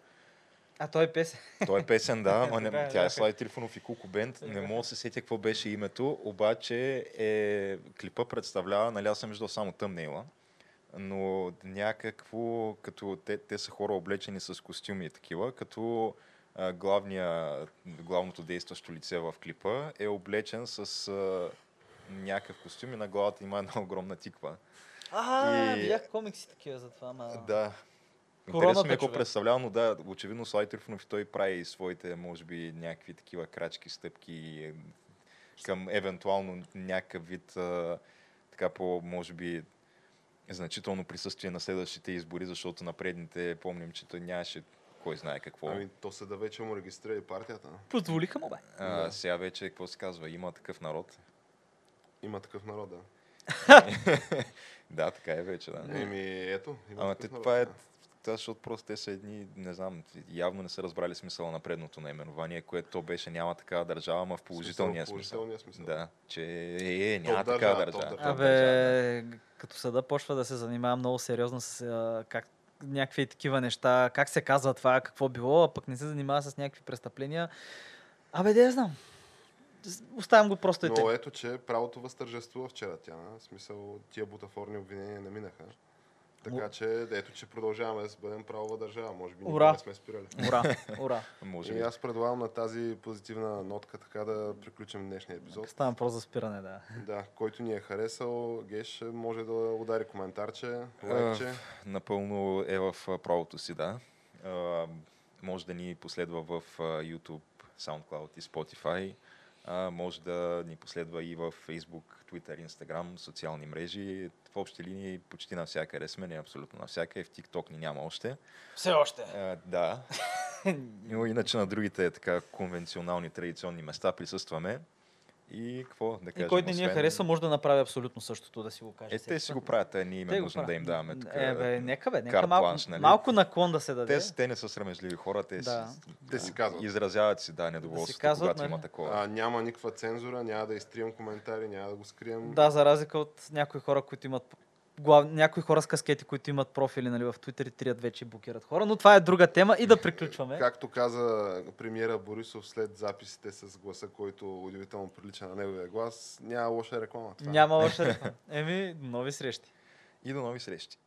А той е песен. Той е песен, да, ама не, е, тя е. Слави Трифонов и Куко Бенд. Не мога да се сетя какво беше името, обаче е, клипа представлява, нали аз съм виждал само тъмнейла, но някакво, като те, те са хора облечени с костюми и такива, като главния, главното действащо лице в клипа е облечен с а, някакъв костюм и на главата има една огромна тиква. А, И- видях комикси такива за това, ма... Да. Интересно ми е какво представлява, но да, очевидно Слави Трифонов и той прави своите, може би, някакви такива крачки, стъпки към евентуално някакъв вид, а, така по, може би, значително присъствие на следващите избори, защото на предните помним, че той нямаше кой знае какво. Ами, то съда вече му регистрира и партията. Позволиха му, бе. а, да. сега вече, какво се казва, има такъв народ. Има такъв народ, да. Да, така е вече, да. Еми, ето. Има Ама такъв те, народ, това е, да. Защото просто те са едни, не знам, явно не са разбрали смисъла на предното наименование, което то беше няма такава държава, ама в положителния Смисъл, положителния смисъл. Да, че е, е няма Топ такава държава, държава. Абе, като съда почва да се занимава много сериозно с а, как някакви такива неща, как се казва това, какво било, а пък не се занимава с някакви престъпления. Абе, да я знам. Оставям го просто и Но ето, че правото възтържествува вчера тя. В смисъл, тия бутафорни обвинения не минаха. Така че, ето, че продължаваме да си бъдем правова държава. Може би Ура! не сме спирали. Ура, ура. Може И аз предлагам на тази позитивна нотка така да приключим днешния епизод. Става въпрос за спиране, да. Да, който ни е харесал, Геш може да удари коментарче, лайкче. Напълно е в правото си, да. А, може да ни последва в YouTube, SoundCloud и Spotify. А, може да ни последва и в Facebook, Twitter, Instagram, социални мрежи. В общи линии почти навсякъде сме, не абсолютно навсякъде. В TikTok ни няма още. Все още. А, да. Но иначе на другите така конвенционални, традиционни места присъстваме. И какво да кажем? И който не ни е харесва, може да направи абсолютно същото, да си го каже. Е, те си го правят, а ние им е го нужно да им даваме така. Е, бе, нека бе, нека малко, бланш, нали? малко наклон да се даде. Те, те не са срамежливи хора, те, Да. си, Те си казват. изразяват си да, недоволството, казват, когато нали? има такова. А, няма никаква цензура, няма да изтрием коментари, няма да го скрием. Да, за разлика от някои хора, които имат глав... някои хора с каскети, които имат профили нали, в Twitter и трият вече и блокират хора, но това е друга тема и да приключваме. Както каза премиера Борисов след записите с гласа, който удивително прилича на неговия глас, няма лоша реклама. Това. Няма още реклама. Еми, нови срещи. И до нови срещи.